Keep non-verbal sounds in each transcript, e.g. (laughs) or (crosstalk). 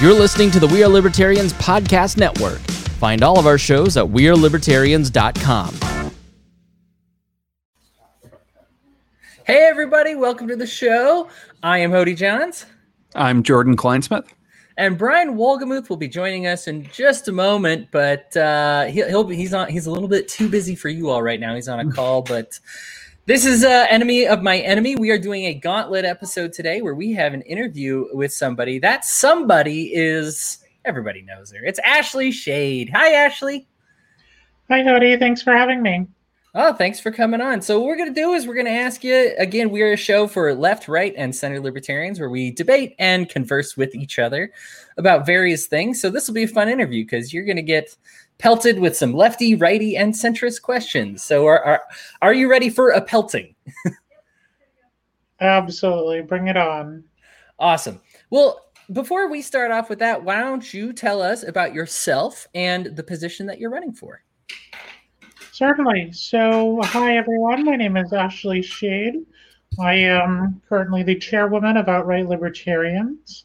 You're listening to the We Are Libertarians Podcast Network. Find all of our shows at WeareLibertarians.com. Hey, everybody, welcome to the show. I am Hody Johns. I'm Jordan Kleinsmith. And Brian Wolgemuth will be joining us in just a moment, but uh, he'll, he'll be, he's on he's a little bit too busy for you all right now. He's on a call, but this is uh, enemy of my enemy. We are doing a gauntlet episode today where we have an interview with somebody. That somebody is everybody knows her. It's Ashley Shade. Hi, Ashley. Hi, Hody. Thanks for having me. Oh, thanks for coming on. So, what we're going to do is we're going to ask you again. We're a show for left, right, and center libertarians where we debate and converse with each other about various things. So, this will be a fun interview because you're going to get pelted with some lefty, righty, and centrist questions. So, are are, are you ready for a pelting? Absolutely. Bring it on. Awesome. Well, before we start off with that, why don't you tell us about yourself and the position that you're running for? Certainly. So, hi everyone. My name is Ashley Shade. I am currently the chairwoman of Outright Libertarians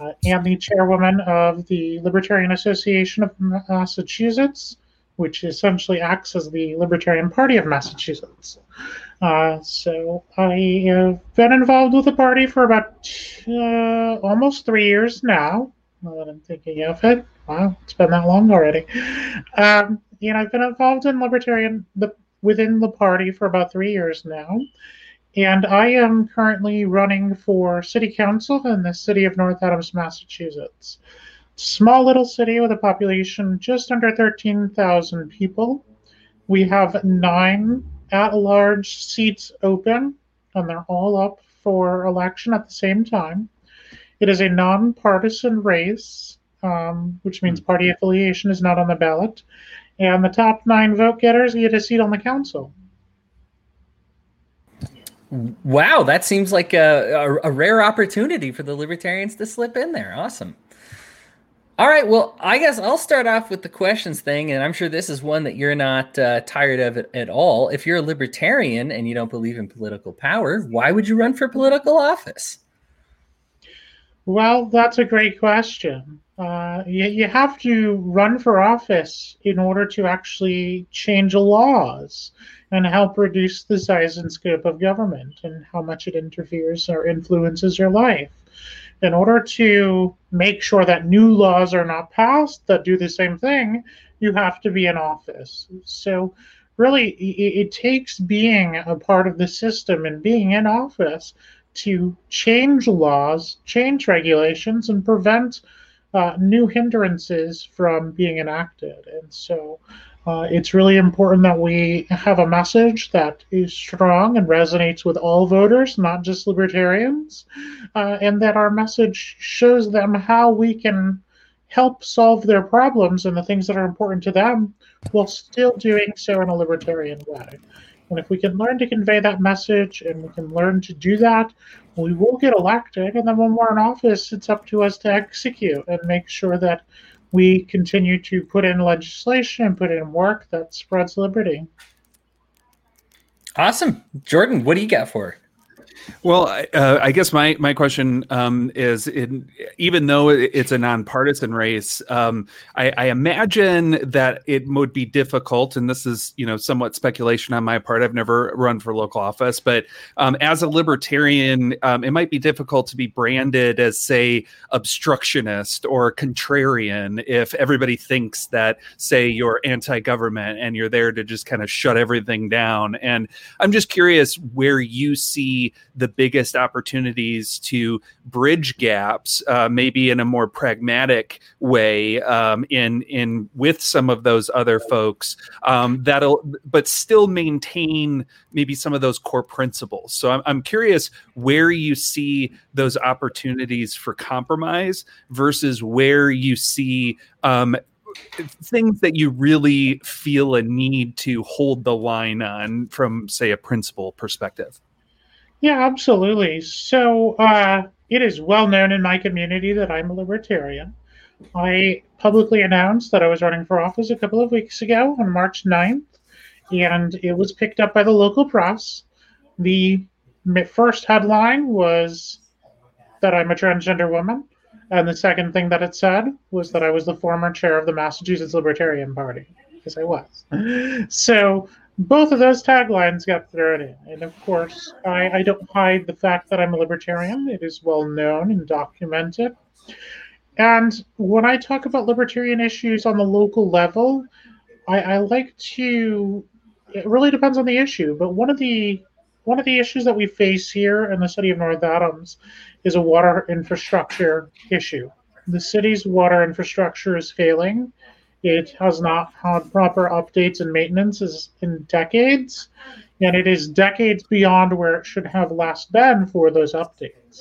uh, and the chairwoman of the Libertarian Association of Massachusetts, which essentially acts as the Libertarian Party of Massachusetts. Uh, so, I have been involved with the party for about uh, almost three years now. Now that I'm thinking of it, wow, it's been that long already. Um, and I've been involved in libertarian the, within the party for about three years now. And I am currently running for city council in the city of North Adams, Massachusetts. Small little city with a population just under 13,000 people. We have nine at large seats open, and they're all up for election at the same time. It is a nonpartisan race, um, which means party affiliation is not on the ballot and the top nine vote getters get a seat on the council. Wow, that seems like a, a, a, rare opportunity for the libertarians to slip in there. Awesome. All right, well, I guess I'll start off with the questions thing, and I'm sure this is one that you're not uh, tired of it at all. If you're a libertarian and you don't believe in political power, why would you run for political office? Well, that's a great question. Uh, you, you have to run for office in order to actually change laws and help reduce the size and scope of government and how much it interferes or influences your life. In order to make sure that new laws are not passed that do the same thing, you have to be in office. So, really, it, it takes being a part of the system and being in office to change laws, change regulations, and prevent uh, new hindrances from being enacted. And so uh, it's really important that we have a message that is strong and resonates with all voters, not just libertarians, uh, and that our message shows them how we can help solve their problems and the things that are important to them while still doing so in a libertarian way. And if we can learn to convey that message and we can learn to do that, we will get elected. And then when we're in office, it's up to us to execute and make sure that we continue to put in legislation and put in work that spreads liberty. Awesome. Jordan, what do you got for well, uh, I guess my my question um, is, in, even though it's a nonpartisan race, um, I, I, imagine that it would be difficult, and this is you know somewhat speculation on my part. I've never run for local office, but um, as a libertarian, um, it might be difficult to be branded as, say, obstructionist or contrarian if everybody thinks that, say, you're anti-government and you're there to just kind of shut everything down. And I'm just curious where you see the biggest opportunities to bridge gaps, uh, maybe in a more pragmatic way, um, in in with some of those other folks um, that'll, but still maintain maybe some of those core principles. So I'm, I'm curious where you see those opportunities for compromise versus where you see um, things that you really feel a need to hold the line on from say a principle perspective yeah, absolutely. So uh, it is well known in my community that I'm a libertarian. I publicly announced that I was running for office a couple of weeks ago on March 9th, and it was picked up by the local press. The first headline was that I'm a transgender woman. And the second thing that it said was that I was the former chair of the Massachusetts Libertarian Party, because I was. (laughs) So both of those taglines got thrown in. And of course, I, I don't hide the fact that I'm a libertarian. It is well known and documented. And when I talk about libertarian issues on the local level, I, I like to. It really depends on the issue, but one of the one of the issues that we face here in the city of North Adams is a water infrastructure issue. The city's water infrastructure is failing. It has not had proper updates and maintenance in decades, and it is decades beyond where it should have last been for those updates.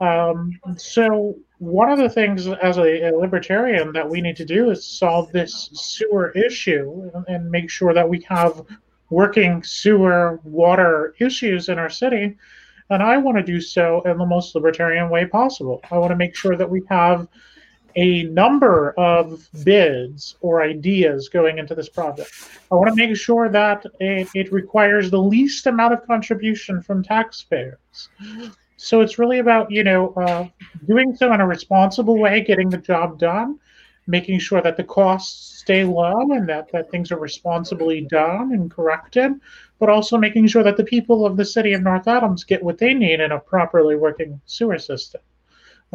Um, so, one of the things as a, a, libertarian that we need to do is solve this sewer issue and, and make sure that we have working sewer water issues in our city. And I want to do so in the most libertarian way possible. I want to make sure that we have a number of bids or ideas going into this project. I want to make sure that it, it requires the least amount of contribution from taxpayers. So it's really about, you know, uh, doing so in a responsible way, getting the job done, making sure that the costs stay low and that, that things are responsibly done and corrected, but also making sure that the people of the city of North Adams get what they need in a properly working sewer system.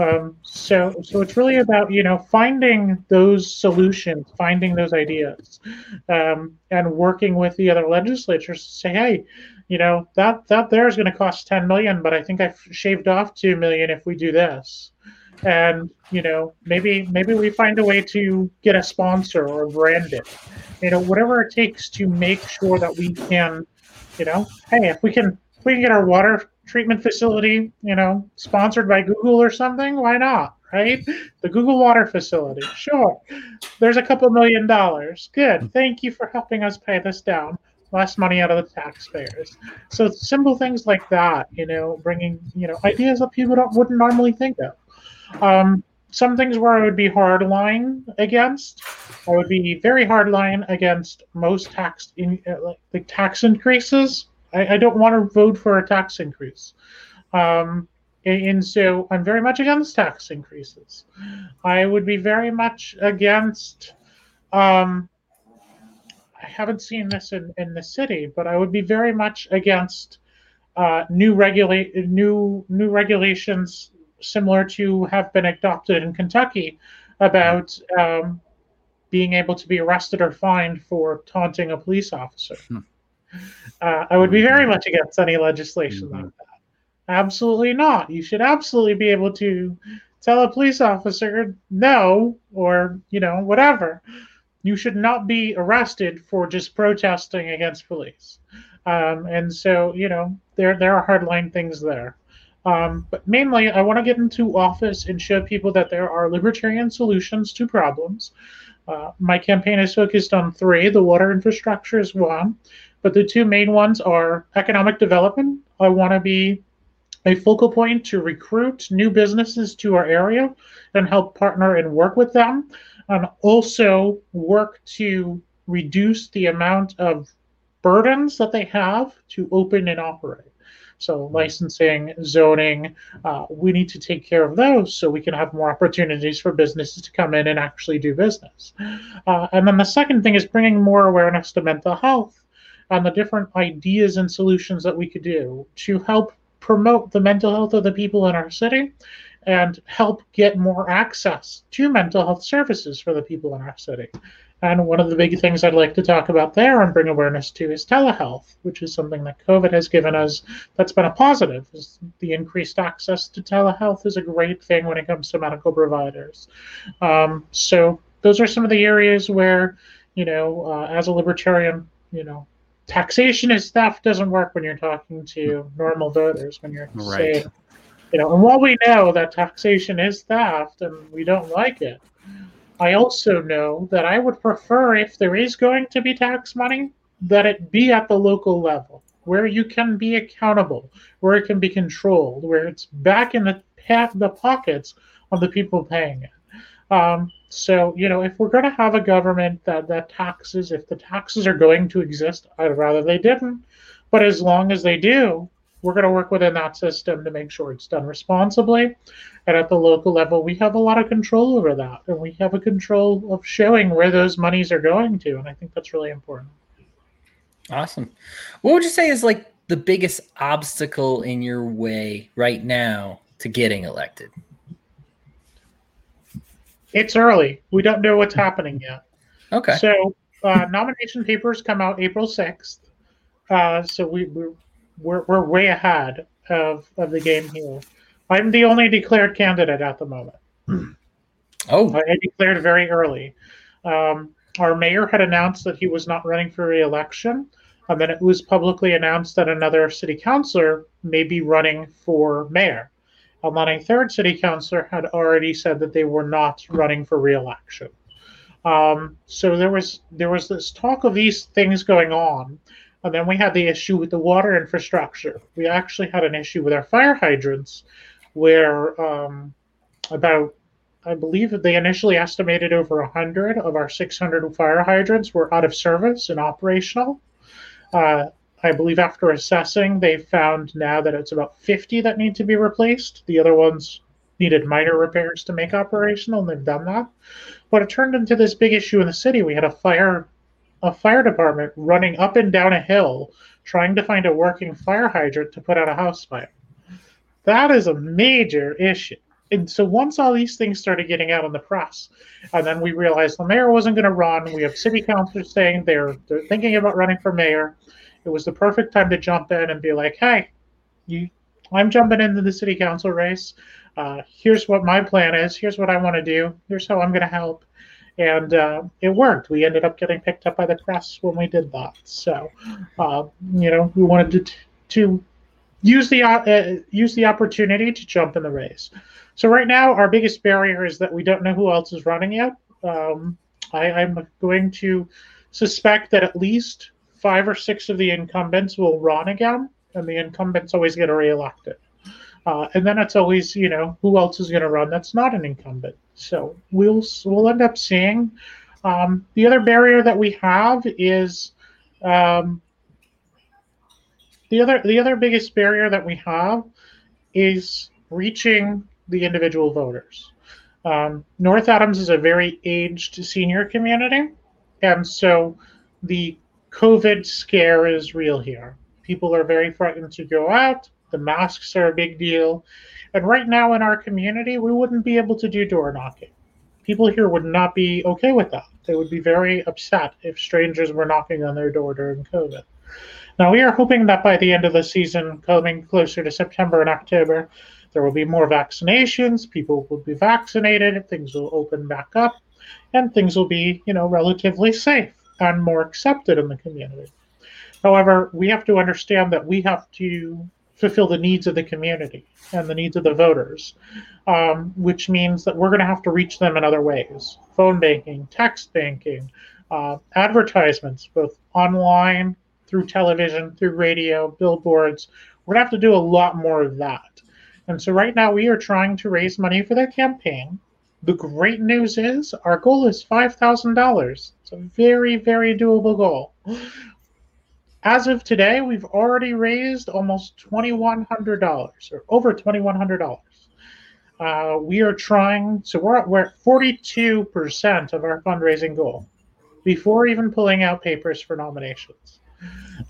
Um, so, so it's really about you know finding those solutions, finding those ideas, um, and working with the other legislatures to say, hey, you know that that there is going to cost 10 million, but I think I've shaved off two million if we do this. And you know maybe maybe we find a way to get a sponsor or brand it you know whatever it takes to make sure that we can you know hey if we can if we can get our water treatment facility you know sponsored by google or something? Why not right? The google water facility sure. There's a couple million dollars. Good. Thank you for helping us pay this down. Less money out of the taxpayers. So simple things like that you know bringing you know ideas that people don't wouldn't normally think of. Um, some things where I would be hard line against. I would be very hard line against most tax in uh, like tax increases. I, I, don't want to vote for a tax increase. Um, and, so I'm very much against tax increases. I would be very much against. Um, I haven't seen this in, in the city, but I would be very much against uh, new regulate new new regulations similar to have been adopted in Kentucky about um, being able to be arrested or fined for taunting a police officer. Uh, I would be very much against any legislation mm-hmm. like that. Absolutely not. You should absolutely be able to tell a police officer no, or you know whatever. You should not be arrested for just protesting against police. Um, and so you know there there are hardline things there. Um, but mainly, I want to get into office and show people that there are libertarian solutions to problems. Uh, my campaign is focused on three. The water infrastructure is one, but the two main ones are economic development. I want to be a focal point to recruit new businesses to our area and help partner and work with them, and also work to reduce the amount of burdens that they have to open and operate. So licensing, zoning, uh, we need to take care of those so we can have more opportunities for businesses to come in and actually do business. Uh, and then the second thing is bringing more awareness to mental health and the different ideas and solutions that we could do to help promote the mental health of the people in our city and help get more access to mental health services for the people in our city. And one of the big things I'd like to talk about there and bring awareness to is telehealth, which is something that COVID has given us that's been a positive. The increased access to telehealth is a great thing when it comes to medical providers. Um, so those are some of the areas where, you know, uh, as a libertarian, you know, taxation is theft doesn't work when you're talking to normal voters, when you're right. saying, you know, and while we know that taxation is theft and we don't like it, I also know that I would prefer if there is going to be tax money that it be at the local level where you can be accountable, where it can be controlled, where it's back in the path the pockets of the people paying it. Um, so you know, if we're going to have a government that that taxes, if the taxes are going to exist, I'd rather they didn't. But as long as they do, we're going to work within that system to make sure it's done responsibly. And at the local level, we have a lot of control over that. And we have a control of showing where those monies are going to. And I think that's really important. Awesome. What would you say is like the biggest obstacle in your way right now to getting elected? It's early. We don't know what's happening yet. Okay. So uh, nomination papers come out April 6th. Uh, so we, we're, we're, we're way ahead of, of the game here. I'm the only declared candidate at the moment. (clears throat) oh, I declared very early. Um, our mayor had announced that he was not running for re-election, and then it was publicly announced that another city councilor may be running for mayor. A third city councilor had already said that they were not running for re-election. Um, so there was there was this talk of these things going on, and then we had the issue with the water infrastructure. We actually had an issue with our fire hydrants, where um, about I believe they initially estimated over 100 of our 600 fire hydrants were out of service and operational. Uh, I believe after assessing, they found now that it's about 50 that need to be replaced. The other ones needed minor repairs to make operational, and they've done that. But it turned into this big issue in the city. We had a fire, a fire department running up and down a hill trying to find a working fire hydrant to put out a house fire. That is a major issue. And so once all these things started getting out in the press, and then we realized the mayor wasn't going to run, we have city councilors saying they're they're thinking about running for mayor. It was the perfect time to jump in and be like, "Hey, you, I'm jumping into the city council race. Uh, here's what my plan is. Here's what I want to do. Here's how I'm going to help." And uh, it worked. We ended up getting picked up by the press when we did that. So, uh, you know, we wanted to to use the uh, use the opportunity to jump in the race. So right now, our biggest barrier is that we don't know who else is running yet. Um, I, am going to suspect that at least five or six of the incumbents will run again, and the incumbents always get reelected. Uh, and then it's always, you know, who else is going to run that's not an incumbent. So we'll we'll end up seeing. Um, the other barrier that we have is um, the other the other biggest barrier that we have is reaching the individual voters. Um, North Adams is a very aged senior community, and so the COVID scare is real here. People are very frightened to go out. The masks are a big deal. And right now in our community, we wouldn't be able to do door knocking. People here would not be okay with that. They would be very upset if strangers were knocking on their door during COVID. Now, we are hoping that by the end of the season, coming closer to September and October, there will be more vaccinations, people will be vaccinated, things will open back up, and things will be, you know, relatively safe and more accepted in the community. However, we have to understand that we have to fulfill the needs of the community and the needs of the voters, um, which means that we're going to have to reach them in other ways phone banking, text banking, uh, advertisements, both online, through television, through radio, billboards. We're going to have to do a lot more of that. And so right now we are trying to raise money for their campaign. The great news is our goal is $5,000. It's a very, very doable goal. As of today, we've already raised almost $2,100 or over $2,100. Uh, we are trying, so we're, we're at 42% of our fundraising goal before even pulling out papers for nominations.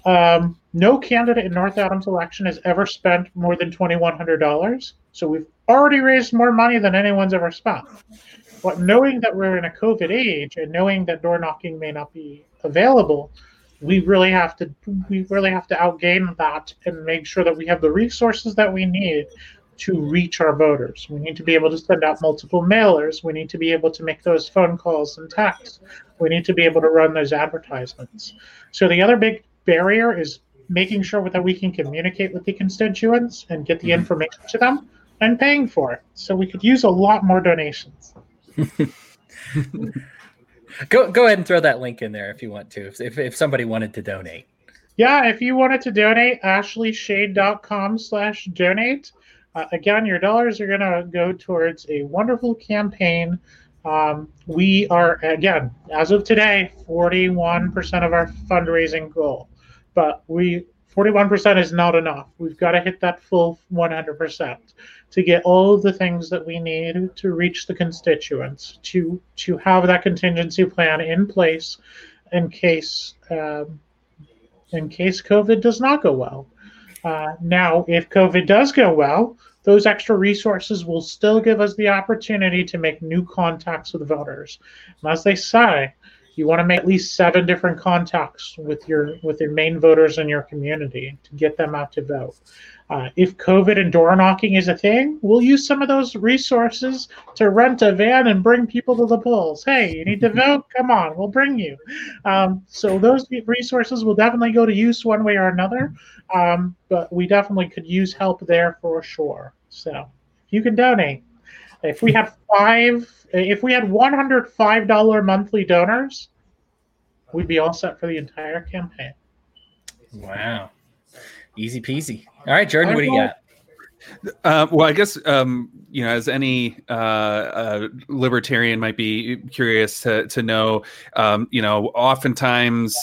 Um, no candidate in North Adams election has ever spent more than $2,100. So we've already raised more money than anyone's ever spent. But knowing that we're in a COVID age and knowing that door knocking may not be available, we really have to we really have to outgain that and make sure that we have the resources that we need to reach our voters. We need to be able to send out multiple mailers. We need to be able to make those phone calls and texts. We need to be able to run those advertisements. So the other big barrier is making sure that we can communicate with the constituents and get the mm-hmm. information to them and paying for it. So we could use a lot more donations. (laughs) go go ahead and throw that link in there if you want to, if, if somebody wanted to donate. Yeah, if you wanted to donate, ashleyshade.com slash donate. Uh, again, your dollars are going to go towards a wonderful campaign um, we are, again, as of today, 41% of our fundraising goal. But we 41% is not enough. We've got to hit that full 100% to get all the things that we need to reach the constituents, to to have that contingency plan in place in case um, in case COVID does not go well. Uh, now, if COVID does go well, those extra resources will still give us the opportunity to make new contacts with voters. And as they say, you want to make at least seven different contacts with your with your main voters in your community to get them out to vote. Uh, if COVID and door knocking is a thing, we'll use some of those resources to rent a van and bring people to the polls. Hey, you need to (laughs) vote? Come on, we'll bring you. Um, so those resources will definitely go to use one way or another, um, but we definitely could use help there for sure. So if you can donate, if we had five, if we had one hundred five dollar monthly donors, we'd be all set for the entire campaign. Wow, easy peasy. All right, Jordan, what do you got? Uh, well, I guess um, you know, as any uh, uh, libertarian might be curious to to know, um, you know, oftentimes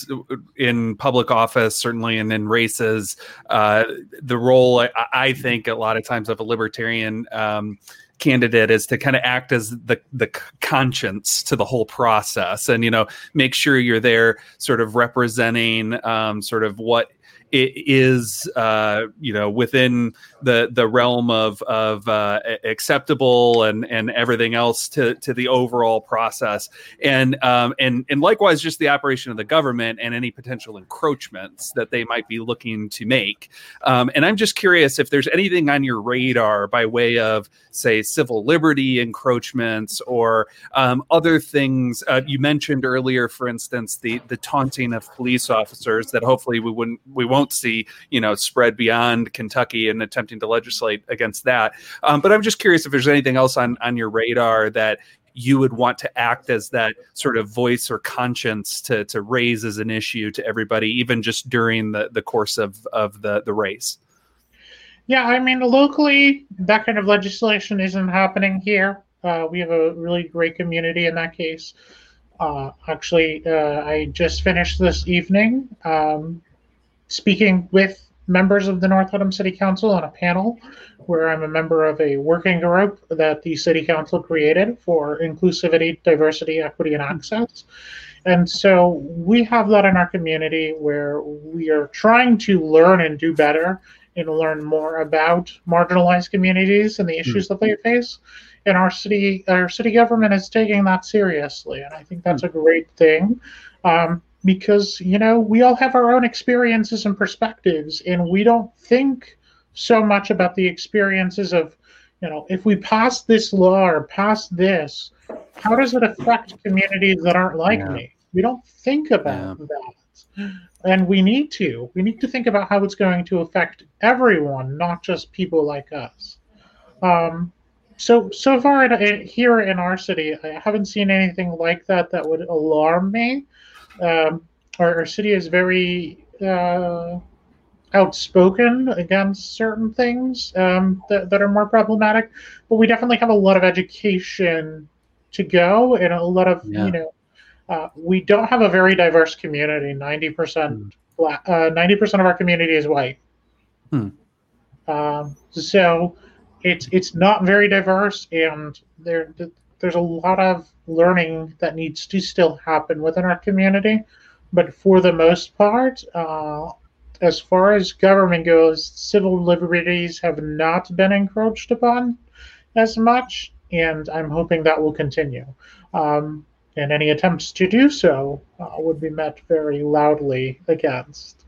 in public office, certainly, and in races, uh, the role I, I, think a lot of times of a libertarian. Um, candidate is to kind of act as the the conscience to the whole process and you know make sure you're there sort of representing um, sort of what it is uh, you know within the the realm of of uh, acceptable and and everything else to to the overall process. And um, and and likewise just the operation of the government and any potential encroachments that they might be looking to make. Um, and I'm just curious if there's anything on your radar by way of say civil liberty encroachments or um, other things. Uh, you mentioned earlier for instance the the taunting of police officers that hopefully we wouldn't we won't won't see, you know, spread beyond Kentucky and attempting to legislate against that. Um, but I'm just curious if there's anything else on on your radar that you would want to act as that sort of voice or conscience to to raise as an issue to everybody, even just during the the course of of the the race. Yeah, I mean, locally, that kind of legislation isn't happening here. Uh, we have a really great community in that case. Uh, actually, uh, I just finished this evening um, speaking with members of the North Adams City Council on a panel where I'm a member of a working group that the City Council created for inclusivity, diversity, equity, and access. And so we have that in our community where we are trying to learn and do better and learn more about marginalized communities and the issues mm. that they face. And our city, our city government is taking that seriously, and I think that's a great thing. Um, because you know we all have our own experiences and perspectives and we don't think so much about the experiences of you know if we pass this law or pass this how does it affect communities that aren't like yeah. me? We don't think about yeah. that. And we need to. We need to think about how it's going to affect everyone not just people like us. Um, so so far in, here in our city i haven't seen anything like that that would alarm me um, our, our, city is very uh, outspoken against certain things um, that, that are more problematic, but we definitely have a lot of education to go and a lot of, yeah. you know, uh, we don't have a very diverse community. 90% mm. black, uh, 90% of our community is white. Hmm. Um, so it's it's not very diverse, and there there's a lot of learning that needs to still happen within our community. But for the most part, uh, as far as government goes, civil liberties have not been encroached upon as much, and I'm hoping that will continue. Um, and any attempts to do so uh, would be met very loudly against.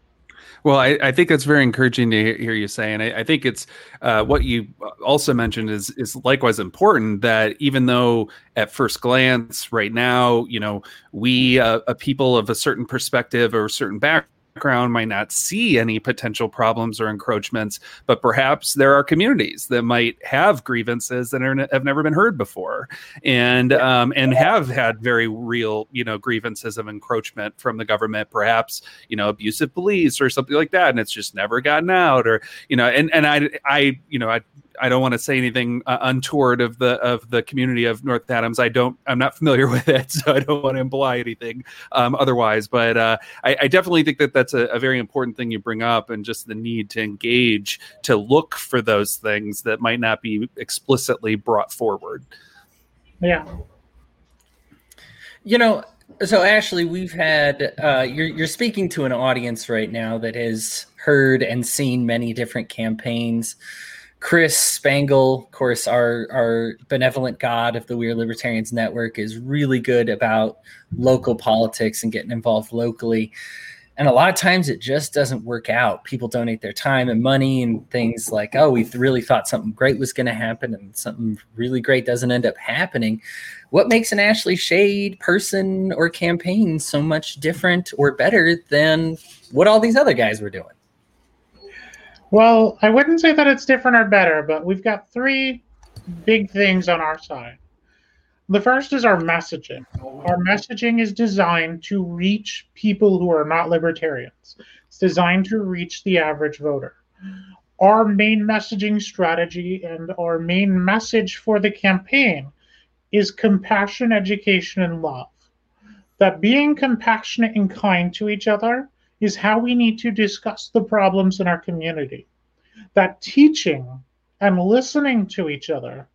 Well, I, I, think that's very encouraging to hear you say, and I, I think it's uh, what you also mentioned is is likewise important. That even though at first glance, right now, you know, we uh, a people of a certain perspective or a certain background background might not see any potential problems or encroachments, but perhaps there are communities that might have grievances that are, have never been heard before, and um, and have had very real, you know, grievances of encroachment from the government, perhaps you know, abusive police or something like that, and it's just never gotten out, or you know, and and I I you know I I don't want to say anything uh, untoward of the of the community of North Adams. I don't. I'm not familiar (laughs) with it, so I don't want to imply anything um, otherwise. But uh, I, I, definitely think that that's a, a, very important thing you bring up, and just the need to engage to look for those things that might not be explicitly brought forward. Yeah. You know, so Ashley, we've had uh, you're you're speaking to an audience right now that has heard and seen many different campaigns. Chris Spangle, of course, our our benevolent god of the We Are Libertarians Network, is really good about local politics and getting involved locally. And a lot of times it just doesn't work out. People donate their time and money and things like, oh, we really thought something great was going to happen and something really great doesn't end up happening. What makes an Ashley Shade person or campaign so much different or better than what all these other guys were doing? Well, I wouldn't say that it's different or better, but we've got three big things on our side. The first is our messaging. Our messaging is designed to reach people who are not libertarians. It's designed to reach the average voter. Our main messaging strategy and our main message for the campaign is compassion, education, and love. That being compassionate and kind to each other is how we need to discuss the problems in our community. That teaching and listening to each other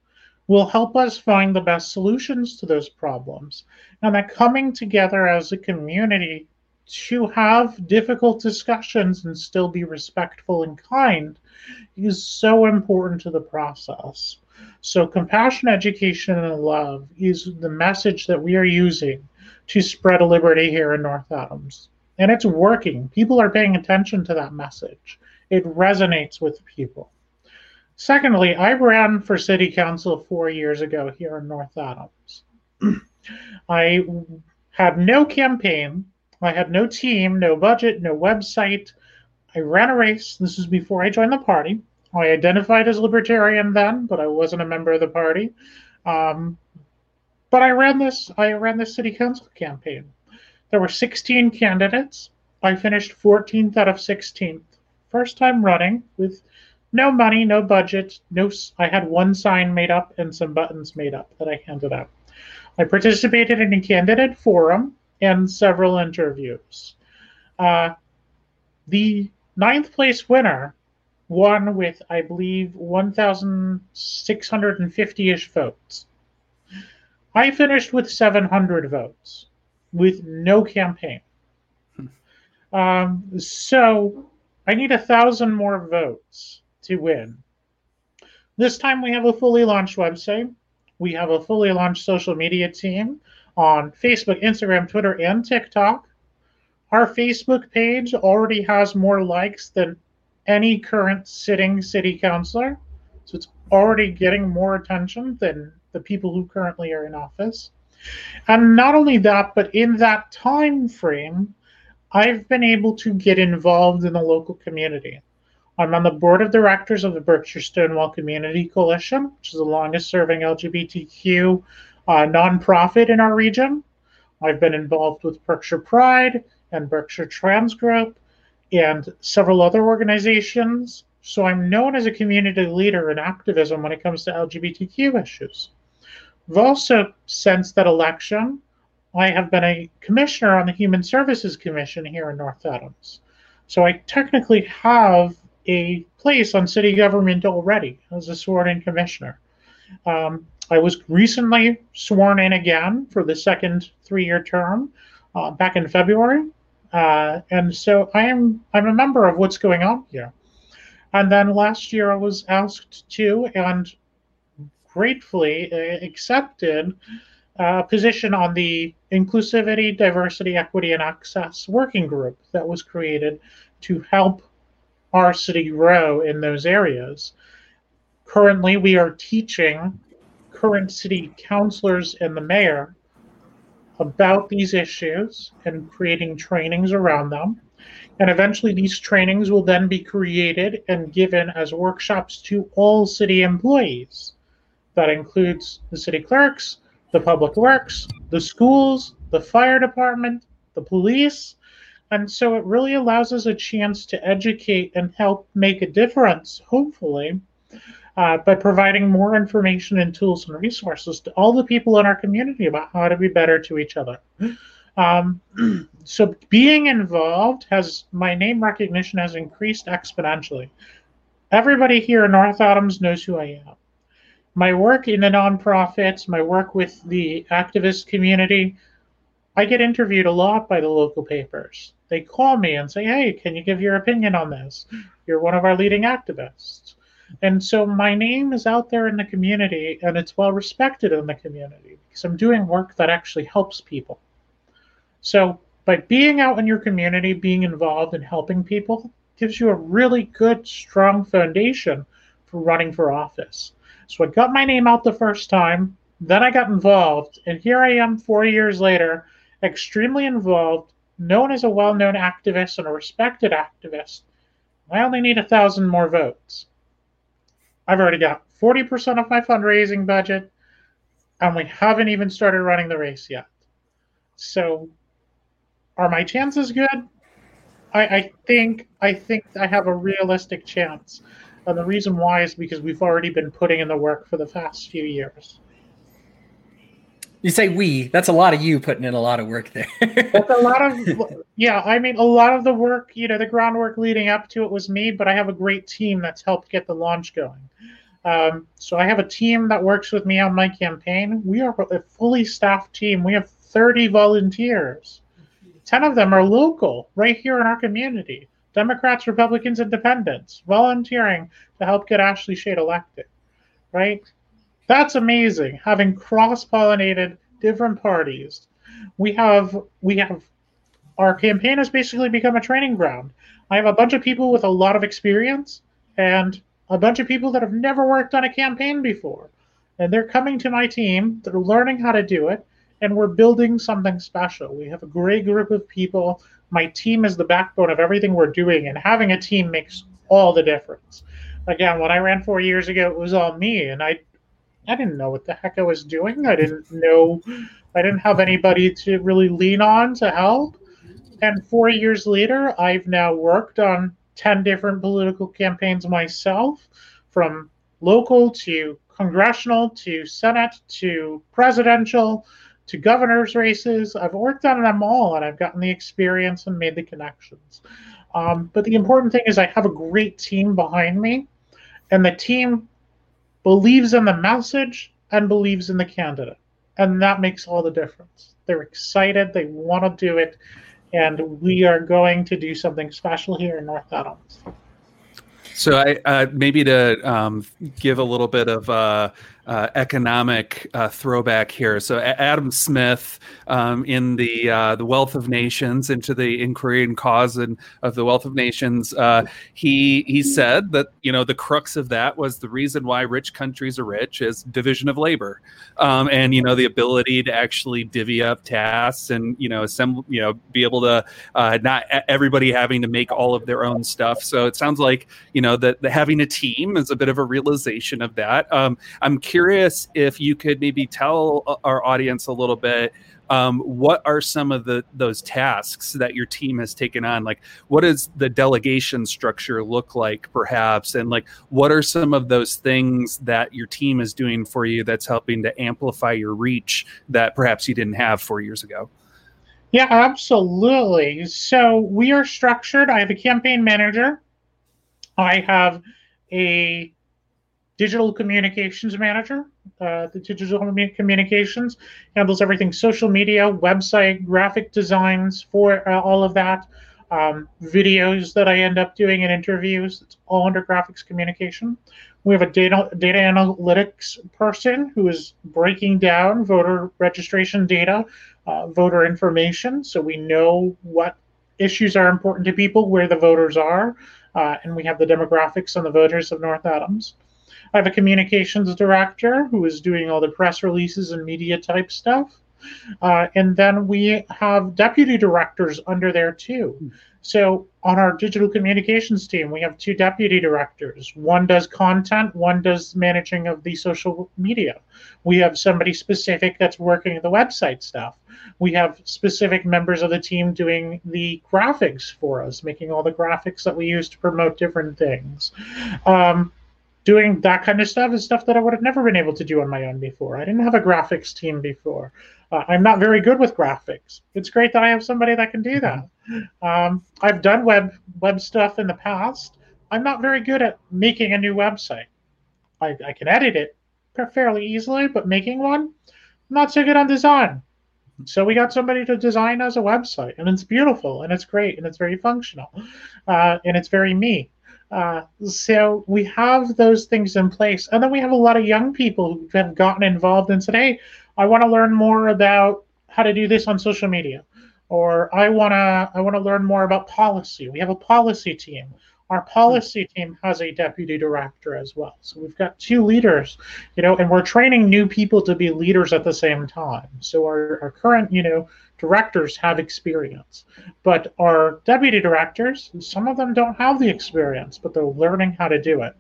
will help us find the best solutions to those problems. And that coming together as a community to have difficult discussions and still be respectful and kind is so important to the process. So, compassion, education, and love is the message that we are using to spread liberty here in North Adams and it's working. People are paying attention to that message. It resonates with people. Secondly, I ran for city council four years ago here in North Adams. (clears throat) I had no campaign, I had no team, no budget, no website. I ran a race. This was before I joined the party. I identified as libertarian then, but I wasn't a member of the party. Um, but I ran this. I ran this city council campaign. There were 16 candidates. I finished 14th out of 16th. First time running with no money, no budget, no. I had one sign made up and some buttons made up that I handed out. I participated in a candidate forum and several interviews. Uh, the ninth place winner won with, I believe, 1,650 ish votes. I finished with 700 votes with no campaign. Um, so I need a thousand more votes to win. This time we have a fully launched website. We have a fully launched social media team on Facebook, Instagram, Twitter, and TikTok. Our Facebook page already has more likes than any current sitting city councilor. So it's already getting more attention than the people who currently are in office. And not only that, but in that time frame, I've been able to get involved in the local community. I'm on the board of directors of the Berkshire Stonewall Community Coalition, which is the longest serving LGBTQ uh, nonprofit in our region. I've been involved with Berkshire Pride and Berkshire Trans Group and several other organizations. So I'm known as a community leader in activism when it comes to LGBTQ issues. I've also, since that election, I have been a commissioner on the Human Services Commission here in North Adams. So I technically have a place on city government already as a sworn in commissioner. Um, I was recently sworn in again for the second three year term uh, back in February. Uh, and so I am I'm a member of what's going on here. And then last year I was asked to, and gratefully uh, accepted a position on the Inclusivity, Diversity, Equity, and Access Working Group that was created to help our city grow in those areas. Currently, we are teaching current city councilors and the mayor about these issues and creating trainings around them. And eventually, these trainings will then be created and given as workshops to all city employees. That includes the city clerks, the public works, the schools, the fire department, the police. And so it really allows us a chance to educate and help make a difference, hopefully, uh, by providing more information and tools and resources to all the people in our community about how to be better to each other. Um, (clears throat) so being involved has my name recognition has increased exponentially. Everybody here in North Adams knows who I am. My work in the nonprofits, my work with the activist community, I get interviewed a lot by the local papers. They call me and say, "Hey, can you give your opinion on this? You're one of our leading activists." And so my name is out there in the community and it's well respected in the community because I'm doing work that actually helps people. So by being out in your community, being involved and helping people gives you a really good, strong foundation for running for office. So I got my name out the first time, then I got involved, and here I am four years later, extremely involved, known as a well known activist and a respected activist. I only need a thousand more votes. I've already got 40% of my fundraising budget, and we haven't even started running the race yet. So, are my chances good? I, I think I think I have a realistic chance, and the reason why is because we've already been putting in the work for the past few years. You say we. That's a lot of you putting in a lot of work there. That's a lot of (laughs) yeah. I mean, a lot of the work, you know, the groundwork leading up to it was me, but I have a great team that's helped get the launch going. Um, so I have a team that works with me on my campaign. We are a fully staffed team. We have 30 volunteers. 10 of them are local, right here in our community. Democrats, Republicans, Independents, volunteering to help get Ashley Shade elected, right? That's amazing. Having cross-pollinated different parties, we have we have our campaign has basically become a training ground. I have a bunch of people with a lot of experience and a bunch of people that have never worked on a campaign before. And they're coming to my team, they're learning how to do it, and we're building something special. We have a great group of people. My team is the backbone of everything we're doing, and having a team makes all the difference. Again, when I ran four years ago, it was all me, and I I didn't know what the heck I was doing. I didn't know, I didn't have anybody to really lean on to help. And four years later, I've now worked on 10 different political campaigns myself, from local to congressional to Senate to presidential to governor's races. I've worked on them all and I've gotten the experience and made the connections. Um, but the important thing is, I have a great team behind me, and the team believes in the message and believes in the candidate. And that makes all the difference. They're excited, they want to do it, and we are going to do something special here in North Adams. So I uh, maybe to um, give a little bit of uh, uh, economic uh, throwback here. So Adam Smith um, in the uh, the Wealth of Nations into the inquiry and cause and of the Wealth of Nations, uh, he he said that you know the crux of that was the reason why rich countries are rich is division of labor, um, and you know the ability to actually divvy up tasks and you know assemble you know be able to uh, not everybody having to make all of their own stuff. So it sounds like you know that having a team is a bit of a realization of that. Um, I'm curious curious if you could maybe tell uh, our audience a little bit um, what are some of the those tasks that your team has taken on? Like what does the delegation structure look like perhaps? And like what are some of those things that your team is doing for you that's helping to amplify your reach that perhaps you didn't have four years ago? Yeah absolutely. So we are structured. I have a campaign manager. I have a digital communications manager. Uh, the digital communications handles everything social media, website, graphic designs for uh, all of that, um, videos that I end up doing in interviews. It's all under graphics communication. We have a data data analytics person who is breaking down voter registration data, uh, voter information, so we know what issues are important to people, where the voters are, uh, and we have the demographics on the voters of North Adams. I have a communications director who is doing all the press releases and media type stuff. Uh, and then we have deputy directors under there too. So on our digital communications team, we have two deputy directors. One does content, one does managing of the social media. We have somebody specific that's working the website stuff. We have specific members of the team doing the graphics for us, making all the graphics that we use to promote different things. Um, doing that kind of stuff is stuff that I would have never been able to do on my own before. I didn't have a graphics team before. Uh, I'm not very good with graphics. It's great that I have somebody that can do that. Um, I've done web web stuff in the past. I'm not very good at making a new website. I, I can edit it fairly easily, but making one, I'm not so good on design. So we got somebody to design us a website, and it's beautiful, and it's great, and it's very functional, uh, and it's very me. Uh, so we have those things in place, and then we have a lot of young people who have gotten involved and said, "Hey, I want to learn more about how to do this on social media," or "I wanna I want to learn more about policy." We have a policy team. Our policy team has a deputy director as well. So we've got two leaders, you know, and we're training new people to be leaders at the same time. So our, our current, you know, directors have experience, but our deputy directors, some of them don't have the experience, but they're learning how to do it.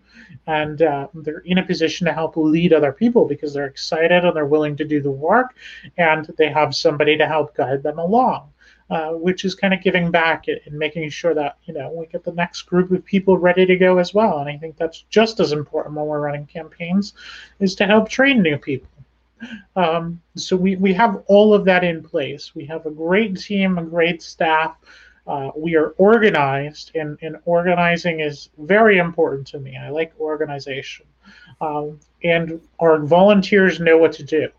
And uh, they're in a position to help lead other people because they're excited and they're willing to do the work and they have somebody to help guide them along. Uh, which is kind of giving back and making sure that you know we get the next group of people ready to go as well. And I think that's just as important when we're running campaigns, is to help train new people. Um, so we, we have all of that in place. We have a great team, a great staff. Uh, we are organized, and, and organizing is very important to me. I like organization. Um, and our volunteers know what to do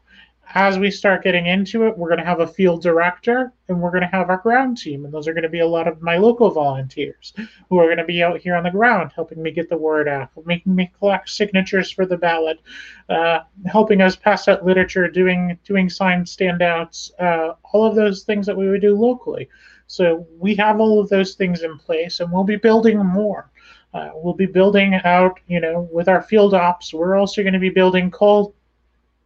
as we start getting into it, we're going to have a field director and we're going to have our ground team. And those are going to be a lot of my local volunteers who are going to be out here on the ground helping me get the word out, making me collect signatures for the ballot, uh, helping us pass out literature, doing doing sign standouts, uh, all of those things that we would do locally. So we have all of those things in place and we'll be building more. Uh, we'll be building out, you know, with our field ops. We're also going to be building call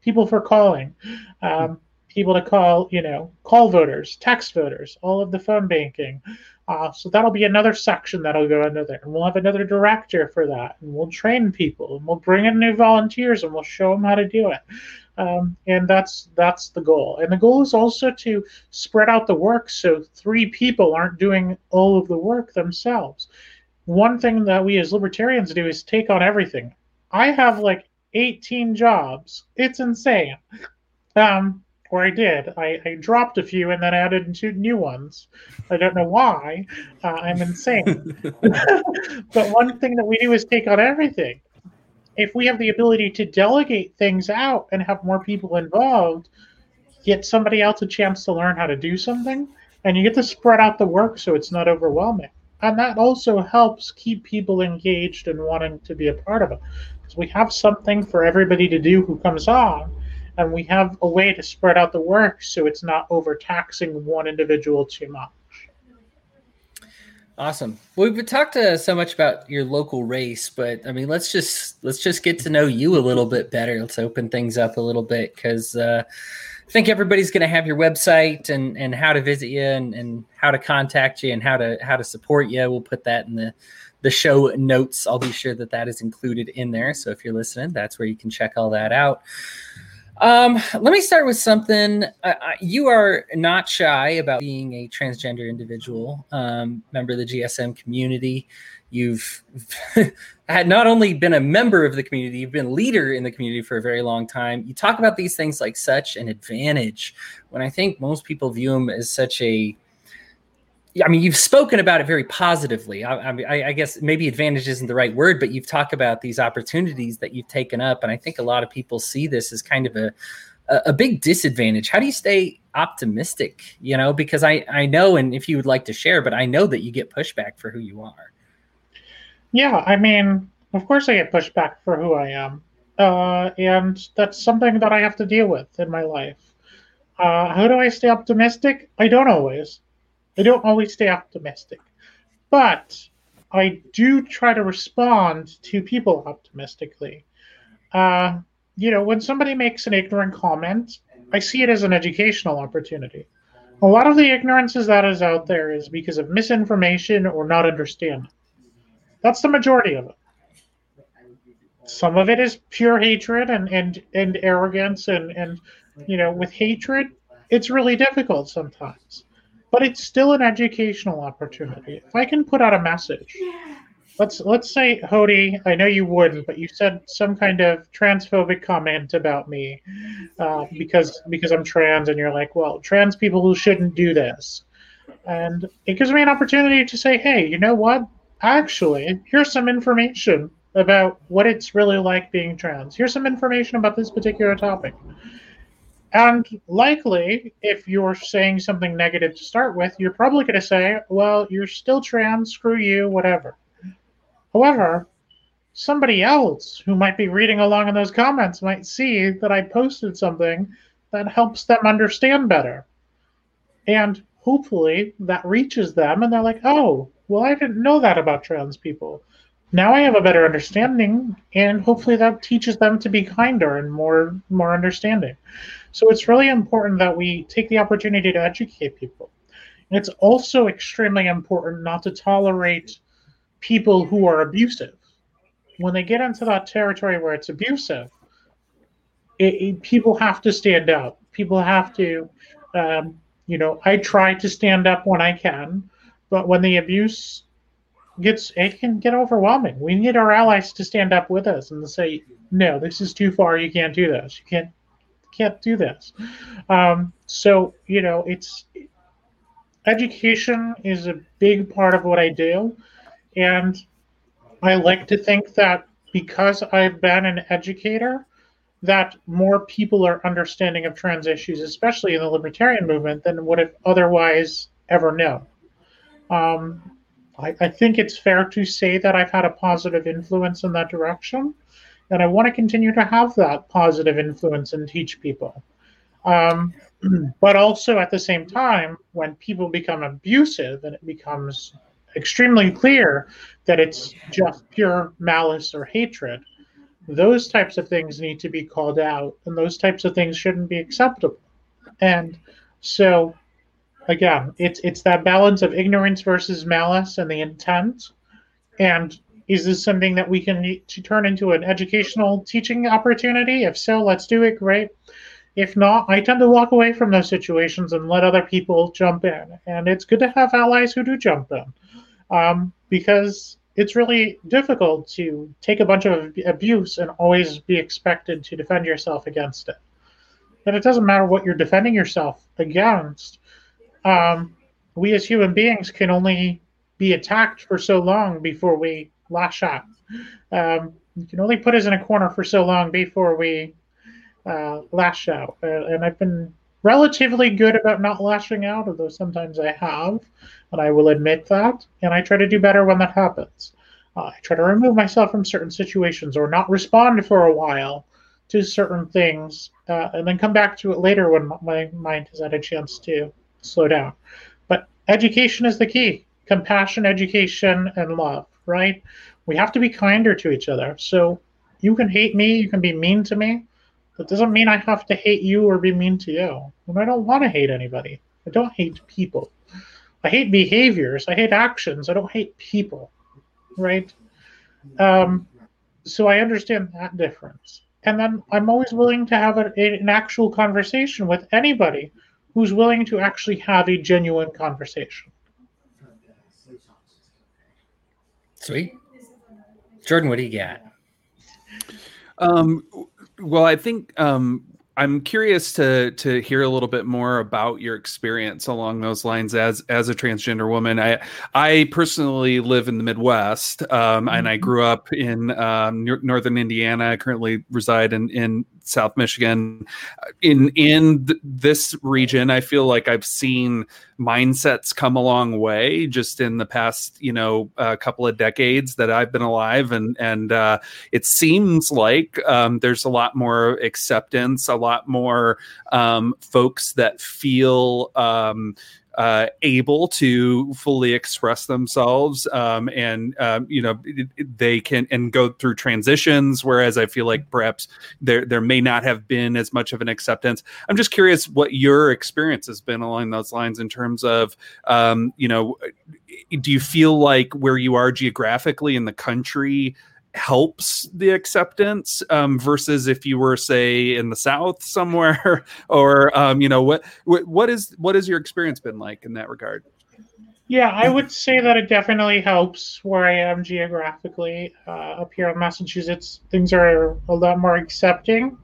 people for calling, um, people to call, you know, call voters, text voters, all of the phone banking. Uh, so that'll be another section that'll go under there. And we'll have another director for that. And we'll train people and we'll bring in new volunteers and we'll show them how to do it. Um, and that's that's the goal. And the goal is also to spread out the work so three people aren't doing all of the work themselves. One thing that we as libertarians do is take on everything. I have like 18 jobs. It's insane. Um, or I did. I, I dropped a few and then added two new ones. I don't know why. Uh, I'm insane. (laughs) (laughs) but one thing that we do is take on everything. If we have the ability to delegate things out and have more people involved, get somebody else a chance to learn how to do something, and you get to spread out the work so it's not overwhelming. And that also helps keep people engaged and wanting to be a part of it we have something for everybody to do who comes on, and we have a way to spread out the work so it's not overtaxing one individual too much. Awesome. We've talked uh, so much about your local race, but I mean, let's just let's just get to know you a little bit better. Let's open things up a little bit because uh, I think everybody's going to have your website and and how to visit you and, and how to contact you and how to how to support you. We'll put that in the the show notes. I'll be sure that that is included in there. So if you're listening, that's where you can check all that out. Um, let me start with something. Uh, you are not shy about being a transgender individual, um, member of the GSM community. You've (laughs) had not only been a member of the community, you've been leader in the community for a very long time. You talk about these things like such an advantage when I think most people view them as such a I mean, you've spoken about it very positively. I, I, I, guess maybe advantage isn't the right word, but you've talked about these opportunities that you've taken up, and I think a lot of people see this as kind of a a big disadvantage. How do you stay optimistic? You know, because I I know, and if you would like to share, but I know that you get pushback for who you are. Yeah, I mean, of course, I get pushback for who I am, uh, and that's something that I have to deal with in my life. Uh, how do I stay optimistic? I don't always. I don't always stay optimistic, but I do try to respond to people optimistically. Uh, you know, when somebody makes an ignorant comment, I see it as an educational opportunity. A lot of the ignorances that is out there is because of misinformation or not understanding. That's the majority of it. Some of it is pure hatred and, and, and arrogance and, and you know, with hatred, it's really difficult sometimes but it's still an educational opportunity. If I can put out a message let's let's say Hody, I know you wouldn't, but you said some kind of transphobic comment about me uh, because because I'm trans, and you're like, well, trans people shouldn't do this, and it gives me an opportunity to say, hey, you know what? Actually, here's some information about what it's really like being trans. Here's some information about this particular topic. And likely, if you're saying something negative to start with, you're probably going to say, well, you're still trans, screw you, whatever. However, somebody else who might be reading along in those comments might see that I posted something that helps them understand better. And hopefully that reaches them and they're like, oh, well, I didn't know that about trans people. Now I have a better understanding, and hopefully that teaches them to be kinder and more more understanding. So it's really important that we take the opportunity to educate people. And it's also extremely important not to tolerate people who are abusive. When they get into that territory where it's abusive, it, it, people have to stand up. People have to, um, you know, I try to stand up when I can, but when the abuse gets, it can get overwhelming. We need our allies to stand up with us and say, no, this is too far. You can't do this. You can't, can't do this. Um, so, you know, it's education is a big part of what I do. And I like to think that because I've been an educator, that more people are understanding of trans issues, especially in the libertarian movement, than would have otherwise ever known. Um, I, I, think it's fair to say that I've had a positive influence in that direction, and I want to continue to have that positive influence and teach people. Um, (clears throat) but also at the same time, when people become abusive and it becomes extremely clear that it's just pure malice or hatred, those types of things need to be called out, and those types of things shouldn't be acceptable. And so, again, it's it's that balance of ignorance versus malice and the intent. And is this something that we can to turn into an educational teaching opportunity? If so, let's do it. Great. If not, I tend to walk away from those situations and let other people jump in. And it's good to have allies who do jump in um, because it's really difficult to take a bunch of abuse and always be expected to defend yourself against it. And it doesn't matter what you're defending yourself against. Um, we as human beings can only be attacked for so long before we lash out. Um, you can only put us in a corner for so long before we uh, lash out. Uh, and I've been relatively good about not lashing out, although sometimes I have, and I will admit that. And I try to do better when that happens. Uh, I try to remove myself from certain situations or not respond for a while to certain things, uh, and then come back to it later when my mind has had a chance to slow down. But education is the key compassion, education, and love, right? We have to be kinder to each other. So you can hate me, you can be mean to me, that doesn't mean I have to hate you or be mean to you. And I don't want to hate anybody. I don't hate people. I hate behaviors. I hate actions. I don't hate people. Right? Um, so I understand that difference. And then I'm always willing to have a, a, an actual conversation with anybody who's willing to actually have a genuine conversation. Sweet. Jordan, what do you got? Um, well, I think um, I'm curious to to hear a little bit more about your experience along those lines as as a transgender woman. I I personally live in the Midwest, um, and I mm-hmm. grew up in um, northern Indiana. I currently reside in in South Michigan. In in th- this region, I feel like I've seen mindsets come a long way just in the past, you know, a uh, couple of decades that I've been alive, and and uh, it seems like um, there's a lot more acceptance, a lot more um, folks that feel. Um, uh, able to fully express themselves um, and um, you know they can and go through transitions whereas i feel like perhaps there there may not have been as much of an acceptance. I'm just curious what your experience has been along those lines in terms of um, you know do you feel like where you are geographically in the country helps the acceptance um, versus if you were say in the south somewhere (laughs) or um, you know what, what is what has your experience been like in that regard Yeah, I would say that it definitely helps where I am geographically. Uh, up here in Massachusetts, things are a lot more accepting,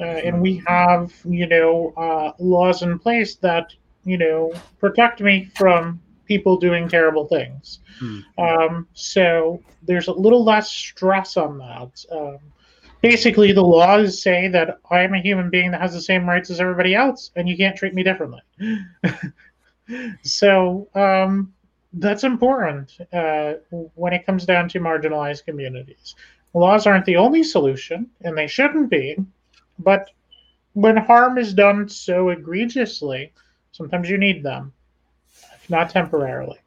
uh, and we have, you know, uh, laws in place that, you know, protect me from people doing terrible things. Hmm. Um, so there's a little less stress on that. Um, basically, the laws say that I am a human being that has the same rights as everybody else, and you can't treat me differently. (laughs) so um, that's important uh, when it comes down to marginalized communities. Laws aren't the only solution, and they shouldn't be, but when harm is done so egregiously, sometimes you need them, not temporarily.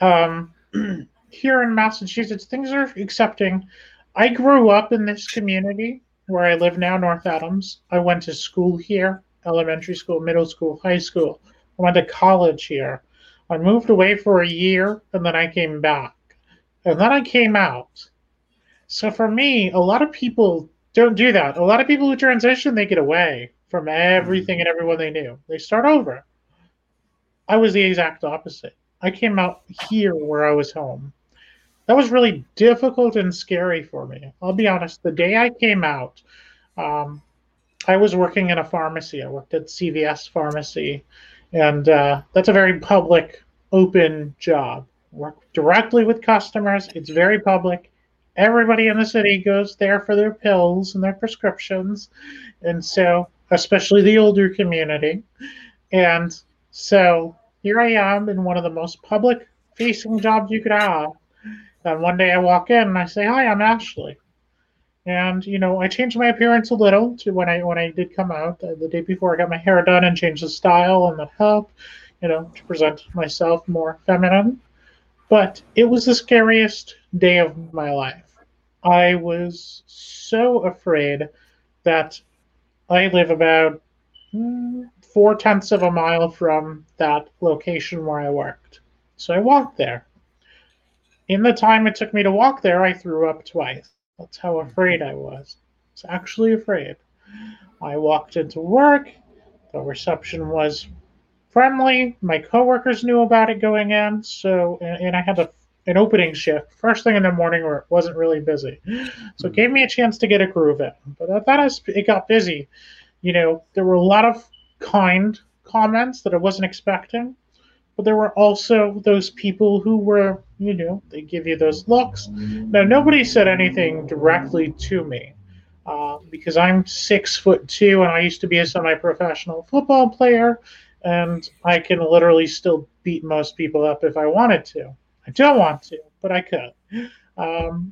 Um, (clears throat) here in Massachusetts, things are accepting. I grew up in this community where I live now, North Adams. I went to school here, elementary school, middle school, high school. I went to college here. I moved away for a year and then I came back. And then I came out. So for me, a lot of people don't do that. A lot of people who transition, they get away from everything and everyone they knew. They start over. I was the exact opposite. I came out here where I was home. That was really difficult and scary for me. I'll be honest. The day I came out, um, I was working in a pharmacy. I worked at CVS Pharmacy and uh, that's a very public, open job. Work directly with customers. It's very public. Everybody in the city goes there for their pills and their prescriptions, and so especially the older community. And so here I am in one of the most public facing jobs you could have. And one day I walk in and I say, "Hi, I'm Ashley." and you know I changed my appearance a little to when I when I did come out uh, the day before I got my hair done and changed the style and that helped you know to present myself more feminine but it was the scariest day of my life I was so afraid that I live about mm, four tenths of a mile from that location where I worked so I walked there in the time it took me to walk there I threw up twice that's how afraid I was. I was actually afraid. I walked into work. The reception was friendly. My coworkers knew about it going in. So, and, I had a, an opening shift first thing in the morning where it wasn't really busy. So it gave me a chance to get a groove in. But I thought as it got busy, you know, there were a lot of kind comments that I wasn't expecting. But there were also those people who were you know, they give you those looks. Now, nobody said anything directly to me uh, because I'm six foot two and I used to be a semi professional football player, and I can literally still beat most people up if I wanted to. I don't want to, but I could. Um,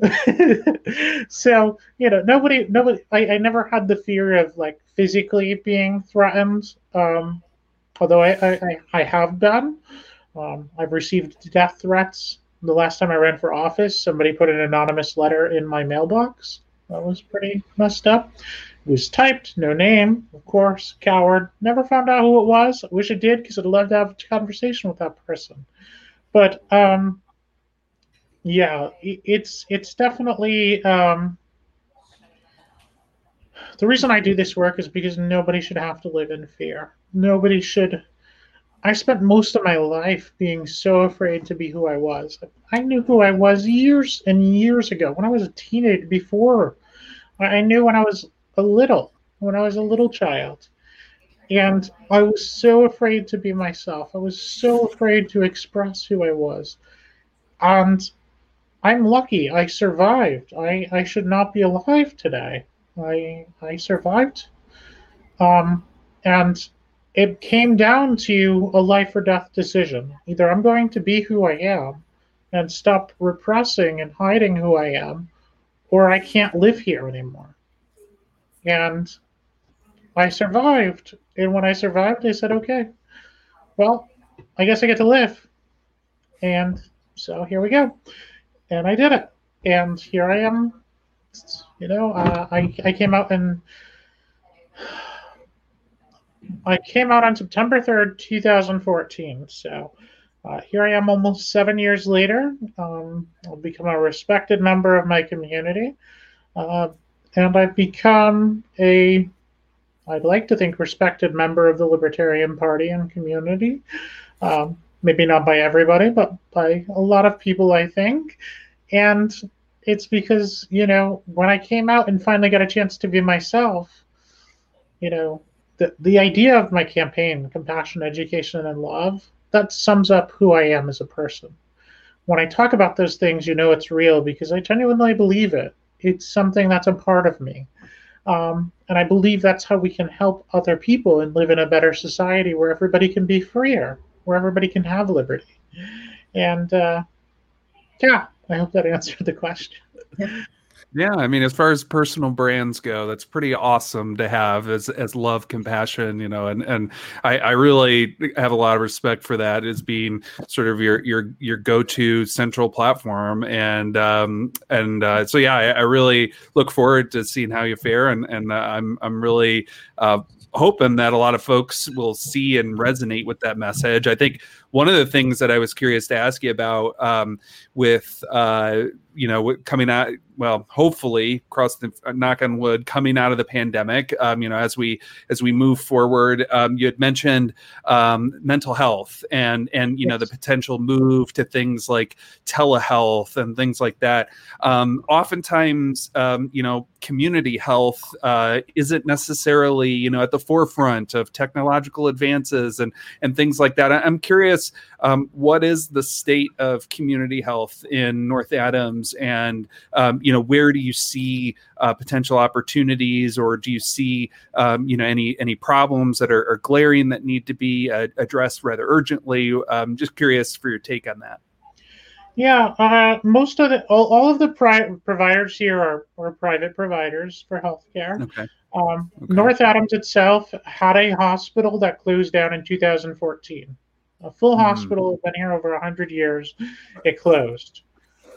(laughs) so you know, nobody, nobody. I, I never had the fear of like physically being threatened. Um, although I, I, I have been. Um, I've received death threats the last time I ran for office, somebody put an anonymous letter in my mailbox. That was pretty messed up. It was typed, no name, of course, coward. Never found out who it was. I wish I did because I'd love to have a conversation with that person. But um, yeah, it's it's definitely um, the reason I do this work is because nobody should have to live in fear. Nobody should I spent most of my life being so afraid to be who I was. I knew who I was years and years ago when I was a teenager, before I knew when I was a little, when I was a little child. And I was so afraid to be myself. I was so afraid to express who I was. And I'm lucky. I survived. I, I should not be alive today. I I survived. Um, and it came down to a life or death decision. Either I'm going to be who I am and stop repressing and hiding who I am, or I can't live here anymore. And I survived. And when I survived, I said, okay, well, I guess I get to live. And so here we go. And I did it. And here I am. You know, uh, I, I came out and I came out on September 3rd, 2014. So uh, here I am almost seven years later. Um, I've become a respected member of my community. Uh, and I've become a, I'd like to think, respected member of the Libertarian Party and community. Um, maybe not by everybody, but by a lot of people, I think. And it's because, you know, when I came out and finally got a chance to be myself, you know, the, the idea of my campaign, compassion, education, and love, that sums up who I am as a person. When I talk about those things, you know it's real because I genuinely believe it. It's something that's a part of me. Um, and I believe that's how we can help other people and live in a better society where everybody can be freer, where everybody can have liberty. And uh, yeah, I hope that answered the question. Yeah, I mean, as far as personal brands go, that's pretty awesome to have as as love, compassion, you know, and and I, I really have a lot of respect for that as being sort of your your your go to central platform, and um and uh, so yeah, I, I, really look forward to seeing how you fare, and and uh, I'm I'm really uh, hoping that a lot of folks will see and resonate with that message. I think one of the things that I was curious to ask you about um, with uh, you know coming out well hopefully cross the uh, knock on wood coming out of the pandemic um, you know as we as we move forward um, you had mentioned um, mental health and and you yes. know the potential move to things like telehealth and things like that um, oftentimes um, you know community health uh, isn't necessarily you know at the forefront of technological advances and and things like that i'm curious um, what is the state of community health in North Adams, and um, you know where do you see uh, potential opportunities, or do you see um, you know any any problems that are, are glaring that need to be uh, addressed rather urgently? Um, just curious for your take on that. Yeah, uh, most of the all, all of the pri- providers here are, are private providers for healthcare. Okay. Um, okay. North Adams itself had a hospital that closed down in 2014. A full mm. hospital has been here over 100 years. It closed.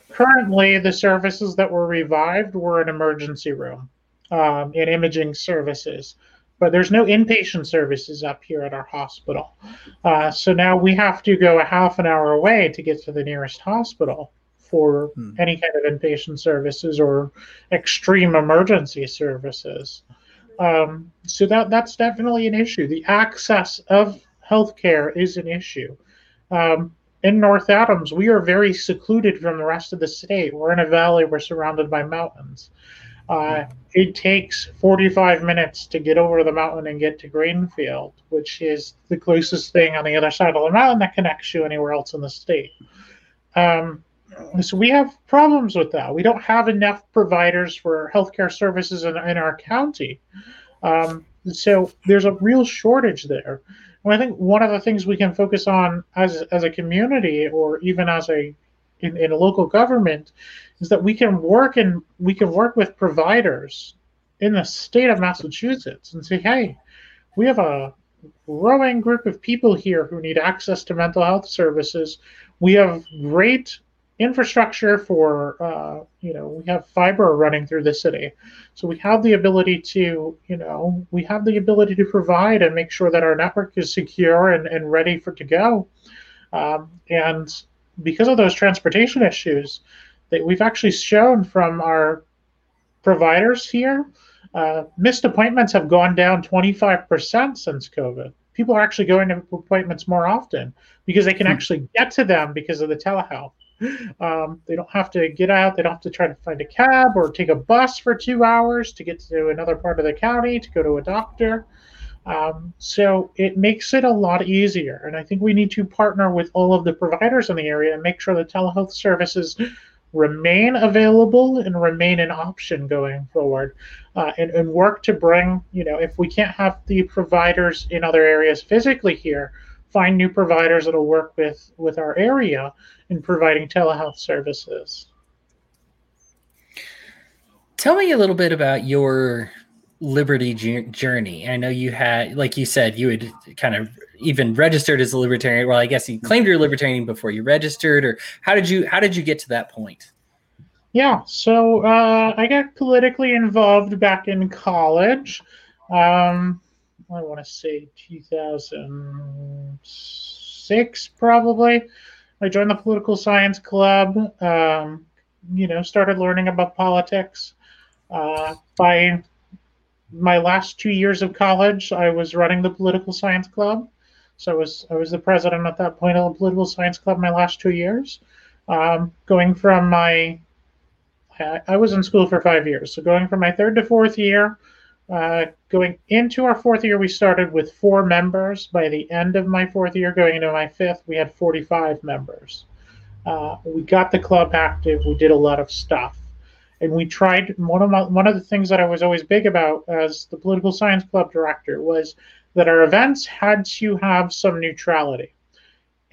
Currently, the services that were revived were an emergency room um, and imaging services. But there's no inpatient services up here at our hospital. Uh, so now we have to go a half an hour away to get to the nearest hospital for hmm. any kind of inpatient services or extreme emergency services. Um, so that that's definitely an issue. The access of healthcare is an issue. Um, in North Adams, we are very secluded from the rest of the state. We're in a valley, we're surrounded by mountains. Uh, it takes 45 minutes to get over the mountain and get to Greenfield, which is the closest thing on the other side of the mountain that connects you anywhere else in the state. Um, so we have problems with that. We don't have enough providers for healthcare services in, in our county. Um, so there's a real shortage there. And I think one of the things we can focus on as as a community or even as a in, in a local government is that we can work and we can work with providers in the state of Massachusetts and say, hey, we have a growing group of people here who need access to mental health services. We have great infrastructure for uh, you know we have fiber running through the city. So we have the ability to you know we have the ability to provide and make sure that our network is secure and, and ready for to go. Um, and because of those transportation issues that we've actually shown from our providers here uh, missed appointments have gone down 25% since covid. People are actually going to appointments more often because they can hmm. actually get to them because of the telehealth um, they don't have to get out. They don't have to try to find a cab or take a bus for two hours to get to another part of the county to go to a doctor. Um, so it makes it a lot easier. And I think we need to partner with all of the providers in the area and make sure the telehealth services remain available and remain an option going forward uh, and, and work to bring, you know, if we can't have the providers in other areas physically here, find new providers that'll work with with our area in providing telehealth services. Tell me a little bit about your liberty journey. I know you had, like you said, you had kind of even registered as a libertarian. Well, I guess you claimed you're a libertarian before you registered, or how did you how did you get to that point? Yeah, so uh, I got politically involved back in college. Um, I want to say 2006, probably. I joined the political science club. Um, you know, started learning about politics. Uh, by my last two years of college, I was running the political science club. So I was I was the president at that point of the political science club my last two years, um, going from my I, I was in school for five years, so going from my third to fourth year. Uh, going into our fourth year, we started with four members. By the end of my fourth year, going into my fifth, we had 45 members. Uh, we got the club active. We did a lot of stuff, and we tried. One of my, one of the things that I was always big about as the political science club director was that our events had to have some neutrality,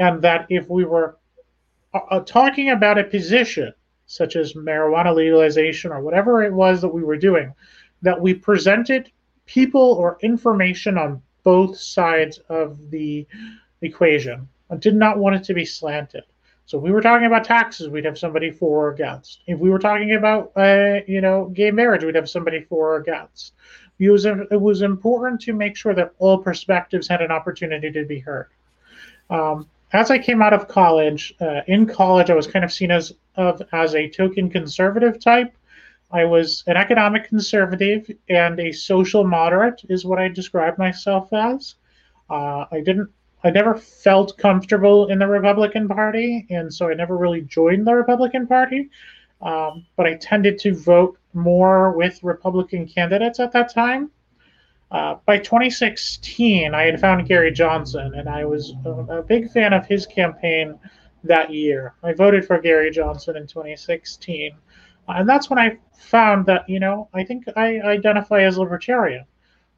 and that if we were uh, uh talking about a position such as marijuana legalization or whatever it was that we were doing, that we presented people or information on both sides of the equation. I did not want it to be slanted. So if we were talking about taxes, we'd have somebody for or against. If we were talking about, uh, you know, gay marriage, we'd have somebody for or against. It was, it was important to make sure that all perspectives had an opportunity to be heard. Um, as I came out of college, uh, in college, I was kind of seen as of as a token conservative type. I was an economic conservative and a social moderate, is what I described myself as. Uh, I didn't I never felt comfortable in the Republican Party, and so I never really joined the Republican Party. Um, but I tended to vote more with Republican candidates at that time. Uh, by 2016, I had found Gary Johnson, and I was a, a big fan of his campaign that year. I voted for Gary Johnson in 2016. And that's when I found that, you know, I think I identify as libertarian.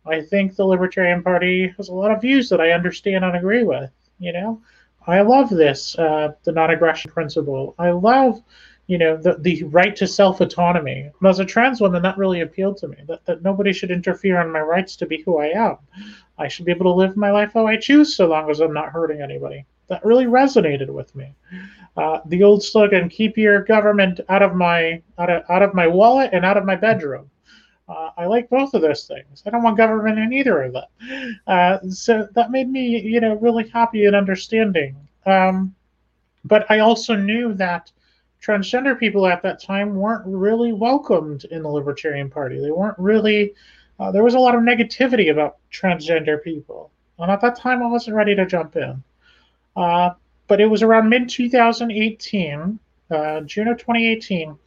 I think the Libertarian Party has a lot of views that I understand and agree with. You know, I love this, uh, the non-aggression principle. I love, you know, the the right to self-autonomy. As a trans woman, that really appealed to me. That that nobody should interfere on my rights to be who I am. I should be able to live my life how I choose, so long as I'm not hurting anybody. That really resonated with me. Uh, the old slogan, "Keep your government out of my out of, out of my wallet and out of my bedroom." Uh, I like both of those things. I don't want government in either of them. Uh, so that made me, you know, really happy and understanding. Um, but I also knew that transgender people at that time weren't really welcomed in the Libertarian Party. They weren't really. Uh, there was a lot of negativity about transgender people, and at that time, I wasn't ready to jump in. But it was around mid 2018, uh, June of 2018.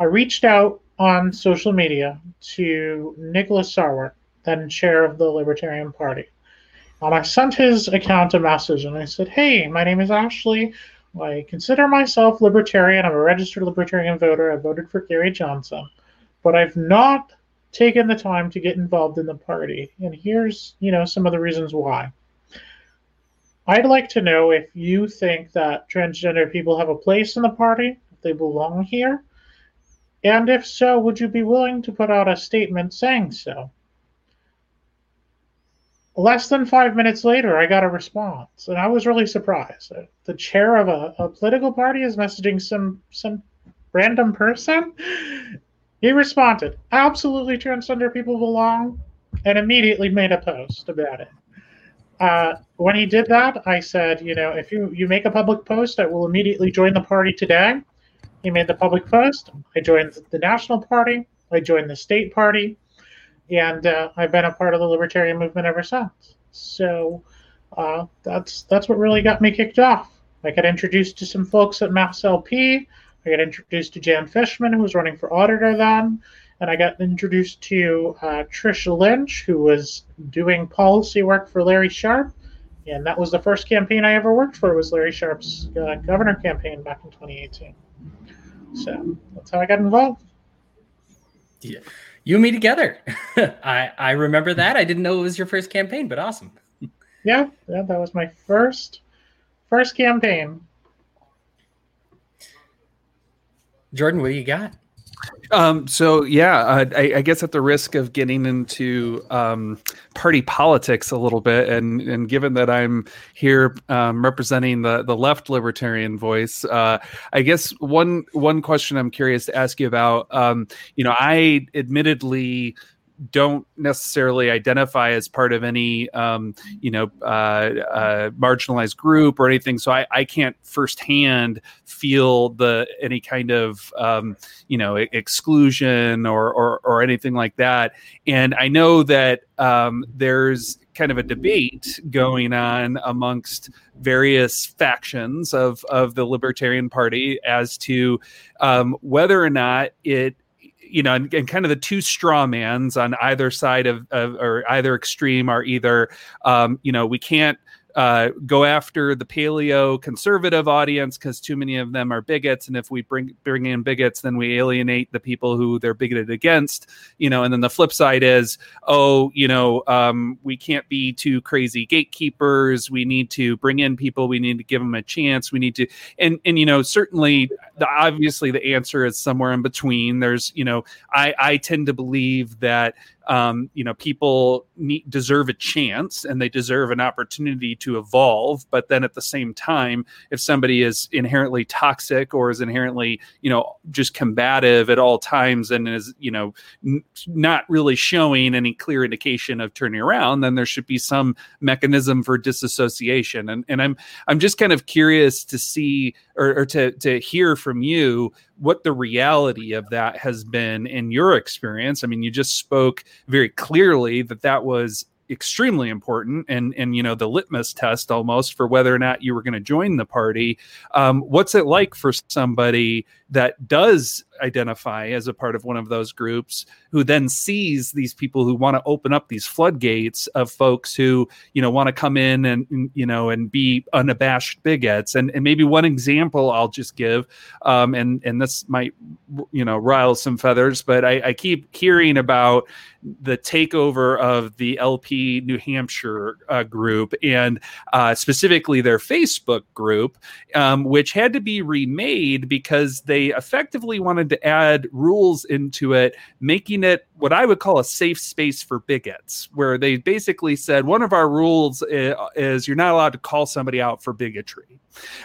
I reached out on social media to Nicholas Sarwark, then chair of the Libertarian Party. And I sent his account a message and I said, Hey, my name is Ashley. I consider myself libertarian. I'm a registered libertarian voter. I voted for Gary Johnson, but I've not taken the time to get involved in the party. And here's, you know, some of the reasons why. I'd like to know if you think that transgender people have a place in the party, if they belong here, and if so, would you be willing to put out a statement saying so? Less than five minutes later, I got a response, and I was really surprised. Uh, the chair of a, a political party is messaging some some random person. He responded, "Absolutely, transgender people belong," and immediately made a post about it. Uh, when he did that, I said, "You know, if you you make a public post, I will immediately join the party today." He made the public post. I joined the National Party. I joined the State Party. And uh, I've been a part of the libertarian movement ever since. So uh, that's that's what really got me kicked off. I got introduced to some folks at Mass LP. I got introduced to Dan Fishman, who was running for auditor then. And I got introduced to uh, Trisha Lynch, who was doing policy work for Larry Sharpe, And that was the first campaign I ever worked for was Larry Sharpe's uh, governor campaign back in 2018. So that's how I got involved. Yeah. You and me together. (laughs) I I remember that. I didn't know it was your first campaign, but awesome. Yeah, yeah, that was my first first campaign. Jordan, what do you got? Um, so yeah, I, I, guess at the risk of getting into um, party politics a little bit, and and given that I'm here um, representing the the left libertarian voice, uh, I guess one one question I'm curious to ask you about. Um, you know, I admittedly don't necessarily identify as part of any um, you know uh, uh, marginalized group or anything. So I, I can't firsthand feel the any kind of um, you know exclusion or, or, or anything like that. And i know that um, there's kind of a debate going on amongst various factions of of the Libertarian Party as to um, whether or not it you know, and, and, kind of the two straw mans on either side of, of or either extreme are either, um, you know, we can't uh, go after the paleo conservative audience because too many of them are bigots, and if we bring bring in bigots, then we alienate the people who they're bigoted against. You know, and then the flip side is, oh, you know, um, we can't be too crazy gatekeepers. We need to bring in people. We need to give them a chance. We need to, and and you know, certainly, the, obviously, the answer is somewhere in between. There's, you know, I I tend to believe that um, you know people need, deserve a chance and they deserve an opportunity to evolve but then at the same time if somebody is inherently toxic or is inherently you know just combative at all times and is you know n- not really showing any clear indication of turning around then there should be some mechanism for disassociation and, and i'm i'm just kind of curious to see or, or to to hear from you what the reality of that has been in your experience. I mean, you just spoke very clearly that that was extremely important and and you know the litmus test almost for whether or not you were going to join the party um, what's it like for somebody that does identify as a part of one of those groups who then sees these people who want to open up these floodgates of folks who you know want to come in and you know and be unabashed bigots. And, and maybe one example i'll just give um, and and this might you know rile some feathers but I, I keep hearing about the takeover of the LP New Hampshire uh, group and uh, specifically their Facebook group, um, which had to be remade because they effectively wanted to add rules into it, making it what I would call a safe space for bigots, where they basically said one of our rules is, is you're not allowed to call somebody out for bigotry.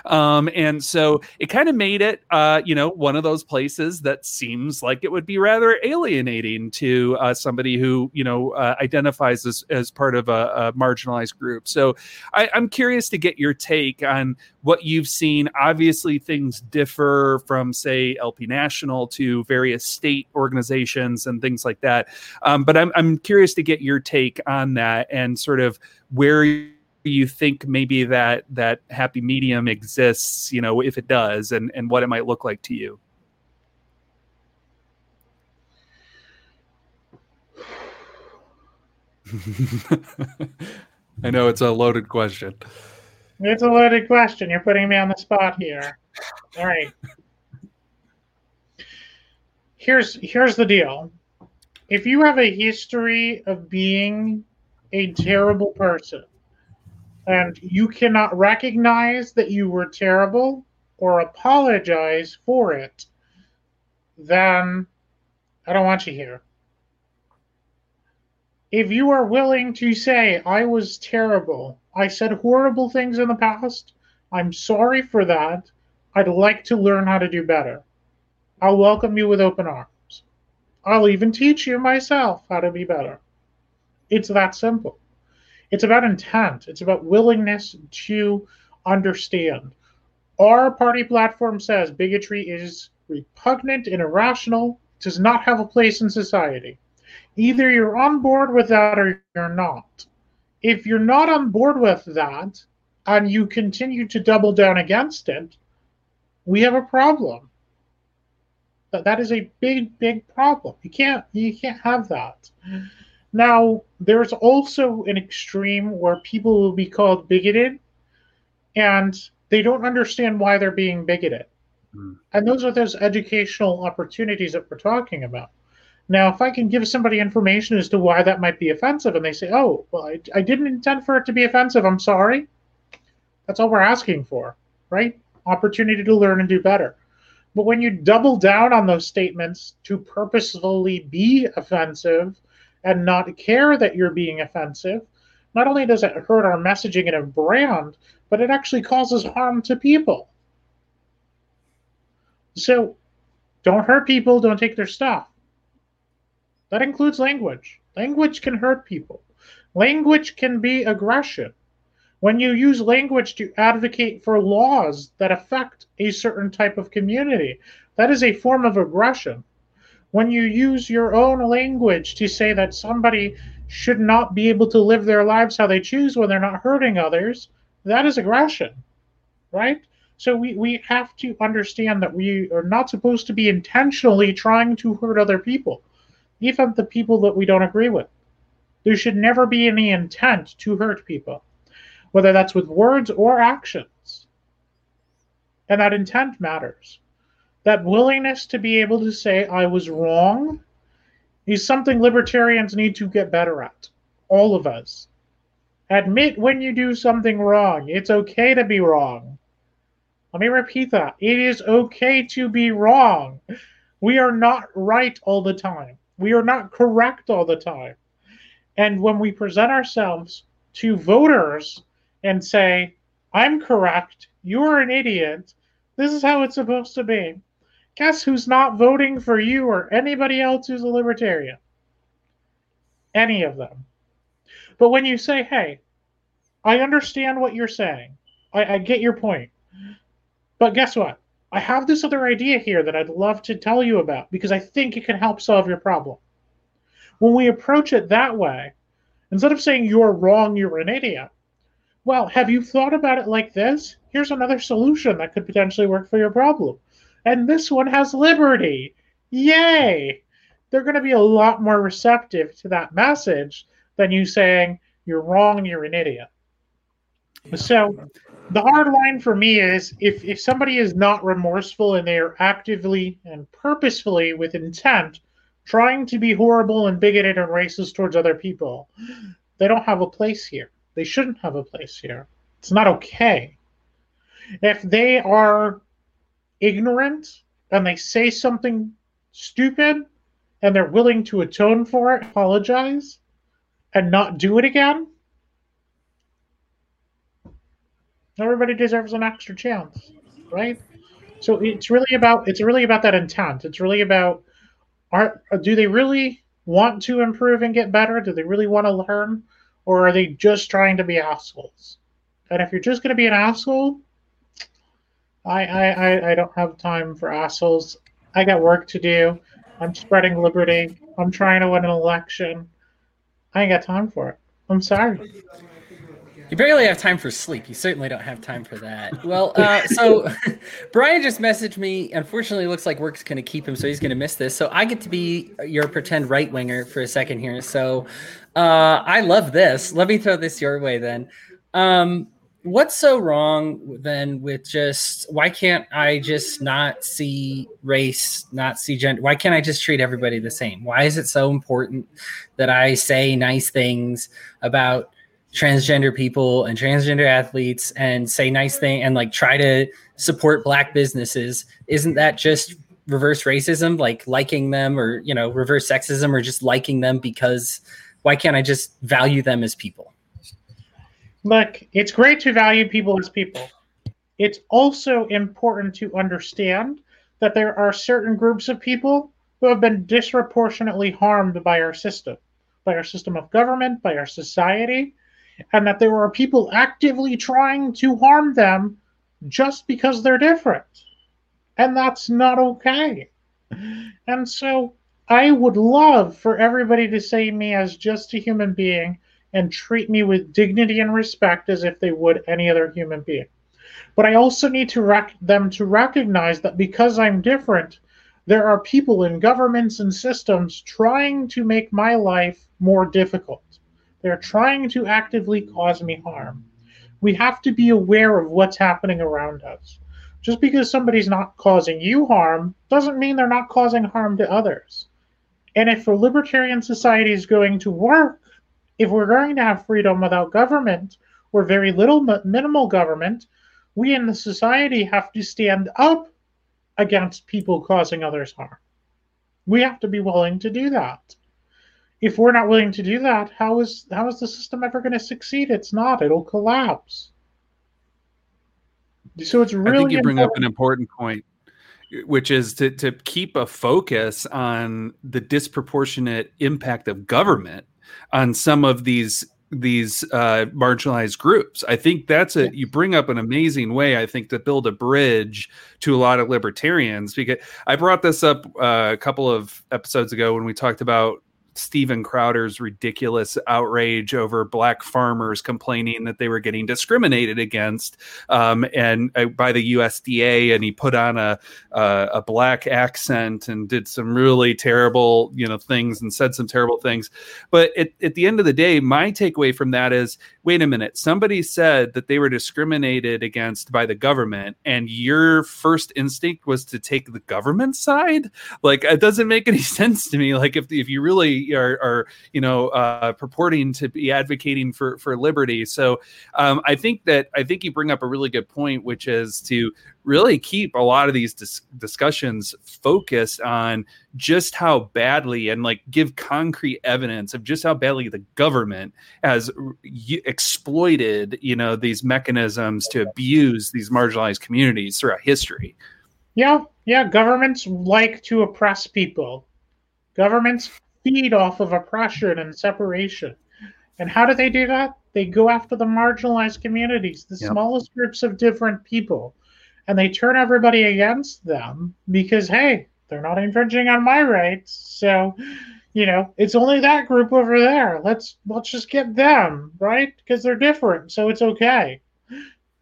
Um, and so it kind of made it, uh, you know, one of those places that seems like it would be rather alienating to uh, somebody who, you know, uh, identifies as, as part of a, a marginalized group. So I, I'm curious to get your take on what you've seen. Obviously, things differ from, say, LP National to various state organizations and things like that. Um, but I'm, I'm curious to get your take on that and sort of where you think maybe that that happy medium exists you know if it does and and what it might look like to you? (laughs) I know it's a loaded question. It's a loaded question. You're putting me on the spot here. All right. Here's here's the deal. If you have a history of being a terrible person and you cannot recognize that you were terrible or apologize for it, then I don't want you here. If you are willing to say, I was terrible, I said horrible things in the past, I'm sorry for that, I'd like to learn how to do better. I'll welcome you with open arms. I'll even teach you myself how to be better. It's that simple. It's about intent. It's about willingness to understand. Our party platform says bigotry is repugnant and irrational, does not have a place in society. Either you're on board with that or you're not. If you're not on board with that and you continue to double down against it, we have a problem. That that is a big, big problem. You can't you can't have that. Now, there's also an extreme where people will be called bigoted and they don't understand why they're being bigoted. Mm. And those are those educational opportunities that we're talking about. Now, if I can give somebody information as to why that might be offensive and they say, oh, well, I, I didn't intend for it to be offensive, I'm sorry. That's all we're asking for, right? Opportunity to learn and do better. But when you double down on those statements to purposefully be offensive, and not care that you're being offensive, not only does it hurt our messaging and a brand, but it actually causes harm to people. So don't hurt people, don't take their stuff. That includes language. Language can hurt people. Language can be aggression. When you use language to advocate for laws that affect a certain type of community, that is a form of aggression. When you use your own language to say that somebody should not be able to live their lives how they choose when they're not hurting others, that is aggression, right? So we, we have to understand that we are not supposed to be intentionally trying to hurt other people, even the people that we don't agree with. There should never be any intent to hurt people, whether that's with words or actions. And that intent matters. That willingness to be able to say, I was wrong, is something libertarians need to get better at. All of us. Admit when you do something wrong. It's okay to be wrong. Let me repeat that. It is okay to be wrong. We are not right all the time. We are not correct all the time. And when we present ourselves to voters and say, I'm correct, you're an idiot, this is how it's supposed to be. Guess who's not voting for you or anybody else who's a libertarian? Any of them. But when you say, hey, I understand what you're saying, I, I get your point. But guess what? I have this other idea here that I'd love to tell you about because I think it can help solve your problem. When we approach it that way, instead of saying you're wrong, you're an idiot, well, have you thought about it like this? Here's another solution that could potentially work for your problem and this one has liberty. Yay! They're going to be a lot more receptive to that message than you saying you're wrong, you're an idiot. So the hard line for me is if, if somebody is not remorseful and they are actively and purposefully with intent trying to be horrible and bigoted and racist towards other people, they don't have a place here. They shouldn't have a place here. It's not okay. If they are ignorant and they say something stupid and they're willing to atone for it, apologize, and not do it again, everybody deserves an extra chance, right? So it's really about it's really about that intent. It's really about are do they really want to improve and get better? Do they really want to learn, or are they just trying to be assholes? And if you're just going to be an asshole, I, I, I don't have time for assholes. I got work to do. I'm spreading liberty. I'm trying to win an election. I ain't got time for it. I'm sorry. You barely have time for sleep. You certainly don't have time for that. Well, uh, so (laughs) Brian just messaged me. Unfortunately, it looks like work's going to keep him, so he's going to miss this. So I get to be your pretend right winger for a second here. So uh, I love this. Let me throw this your way then. Um, what's so wrong then with just why can't I just not see race, not see gender? Why can't I just treat everybody the same? Why is it so important that I say nice things about transgender people and transgender athletes and say nice thing and like try to support black businesses? Isn't that just reverse racism, like liking them or you know, reverse sexism or just liking them because why can't I just value them as people? Look, it's great to value people as people. It's also important to understand that there are certain groups of people who have been disproportionately harmed by our system, by our system of government, by our society, and that there are people actively trying to harm them just because they're different. And that's not okay. And so I would love for everybody to see me as just a human being and treat me with dignity and respect as if they would any other human being. But I also need to rec- them to recognize that because I'm different, there are people in governments and systems trying to make my life more difficult. They're trying to actively cause me harm. We have to be aware of what's happening around us. Just because somebody's not causing you harm doesn't mean they're not causing harm to others. And if a libertarian society is going to work, if we're going to have freedom without government or very little minimal government, we in the society have to stand up against people causing others harm. We have to be willing to do that. If we're not willing to do that, how is how is the system ever going to succeed? It's not. It'll collapse. So it's really. I think you bring important. up an important point, which is to to keep a focus on the disproportionate impact of government on some of these these uh, marginalized groups. I think that's a you bring up an amazing way. I think to build a bridge to a lot of libertarians because I brought this up uh, a couple of episodes ago when we talked about Steven Crowder's ridiculous outrage over black farmers complaining that they were getting discriminated against, um, and uh, by the USDA, and he put on a, a a black accent and did some really terrible, you know, things and said some terrible things. But at, at the end of the day, my takeaway from that is, wait a minute, somebody said that they were discriminated against by the government, and your first instinct was to take the government side. Like it doesn't make any (laughs) sense to me. Like if if you really are, are you know uh, purporting to be advocating for for liberty. So um, I think that I think you bring up a really good point, which is to really keep a lot of these dis- discussions focused on just how badly and like give concrete evidence of just how badly the government has exploited you know these mechanisms to abuse these marginalized communities throughout history yeah yeah governments like to oppress people governments feed off of oppression and separation. And how do they do that? They go after the marginalized communities, the yep. smallest groups of different people, and they turn everybody against them because, hey, they're not infringing on my rights. So, you know, it's only that group over there. Let's let's just get them, right? Because they're different, so it's okay.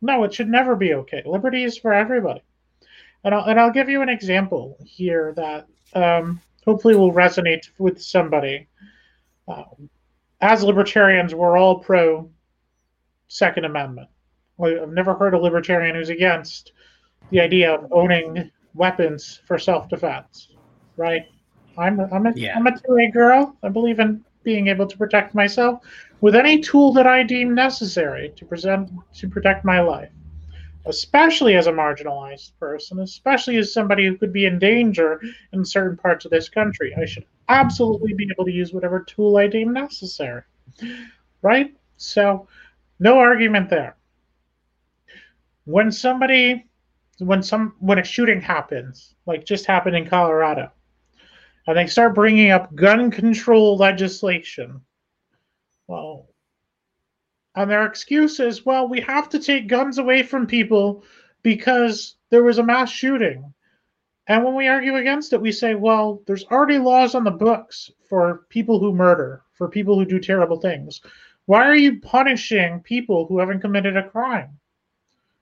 No, it should never be okay. Liberty is for everybody. And I'll, and I'll give you an example here that um, hopefully will resonate with somebody. Um, as libertarians, we're all pro Second Amendment. I've never heard a libertarian who's against the idea of owning weapons for self-defense. Right? I'm a, I'm a, yeah. I'm a 2A girl. I believe in being able to protect myself with any tool that I deem necessary to present to protect my life especially as a marginalized person, especially as somebody who could be in danger in certain parts of this country. I should absolutely be able to use whatever tool I deem necessary. Right? So, no argument there. When somebody, when some, when a shooting happens, like just happened in Colorado, and they start bringing up gun control legislation, well, and their excuse is, well, we have to take guns away from people because there was a mass shooting. And when we argue against it, we say, well, there's already laws on the books for people who murder, for people who do terrible things. Why are you punishing people who haven't committed a crime?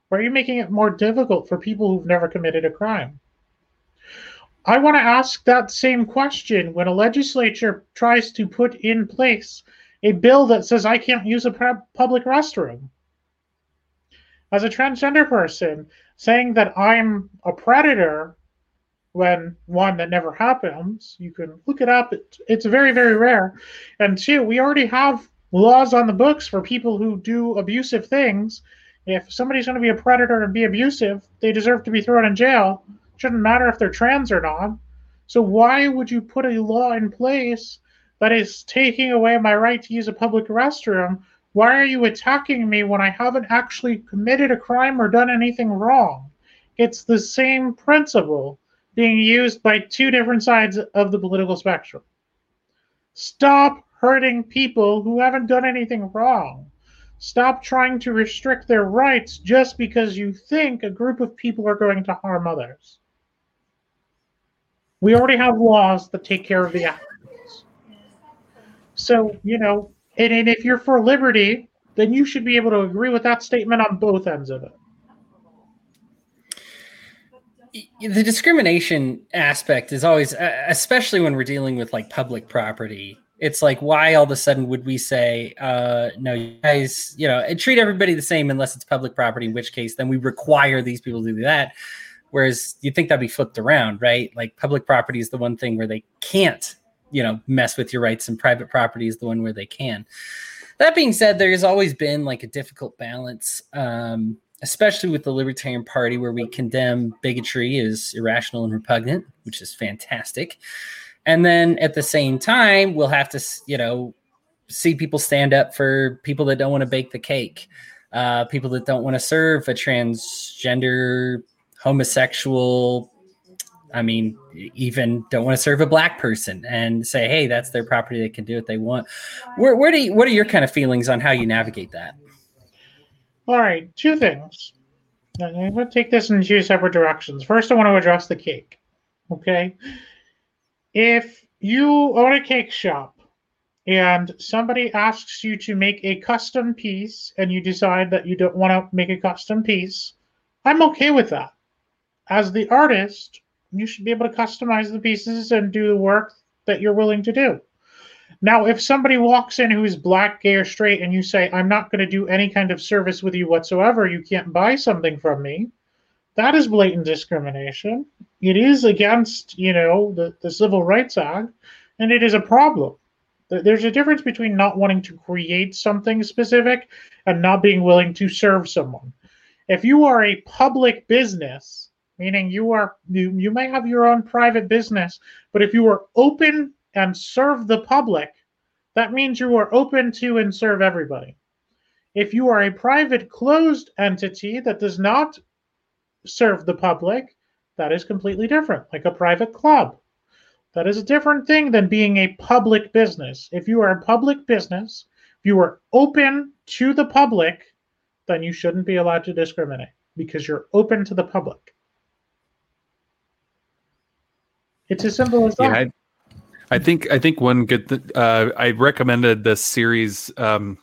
Why are you making it more difficult for people who've never committed a crime? I want to ask that same question when a legislature tries to put in place a bill that says I can't use a public restroom. As a transgender person, saying that I'm a predator when one that never happens, you can look it up. It, it's very, very rare. And two, we already have laws on the books for people who do abusive things. If somebody's going to be a predator and be abusive, they deserve to be thrown in jail. It Shouldn't matter if they're trans or not. So why would you put a law in place that is taking away my right to use a public restroom. Why are you attacking me when I haven't actually committed a crime or done anything wrong? It's the same principle being used by two different sides of the political spectrum. Stop hurting people who haven't done anything wrong. Stop trying to restrict their rights just because you think a group of people are going to harm others. We already have laws that take care of the so, you know, and, and if you're for liberty, then you should be able to agree with that statement on both ends of it. The discrimination aspect is always, especially when we're dealing with like public property. It's like, why all of a sudden would we say, uh, no, you guys, you know, treat everybody the same unless it's public property, in which case then we require these people to do that. Whereas you think that'd be flipped around, right? Like public property is the one thing where they can't you know mess with your rights and private property is the one where they can. That being said there has always been like a difficult balance um, especially with the libertarian party where we condemn bigotry as irrational and repugnant which is fantastic. And then at the same time we'll have to you know see people stand up for people that don't want to bake the cake uh, people that don't want to serve a transgender homosexual I mean, even don't want to serve a black person and say, hey, that's their property. They can do what they want. Where, where do you, what are your kind of feelings on how you navigate that? All right, two things. I'm going to take this in two separate directions. First, I want to address the cake. Okay. If you own a cake shop and somebody asks you to make a custom piece and you decide that you don't want to make a custom piece, I'm okay with that. As the artist, you should be able to customize the pieces and do the work that you're willing to do. Now, if somebody walks in who's black, gay, or straight, and you say, I'm not going to do any kind of service with you whatsoever, you can't buy something from me, that is blatant discrimination. It is against, you know, the, the Civil Rights Act, and it is a problem. There's a difference between not wanting to create something specific and not being willing to serve someone. If you are a public business, meaning you are you, you may have your own private business, but if you are open and serve the public, that means you are open to and serve everybody. If you are a private closed entity that does not serve the public, that is completely different, like a private club. That is a different thing than being a public business. If you are a public business, if you are open to the public, then you shouldn't be allowed to discriminate because you're open to the public. It's as simple as that. Yeah, I, I think I think one good. Th- uh, I recommended this series um,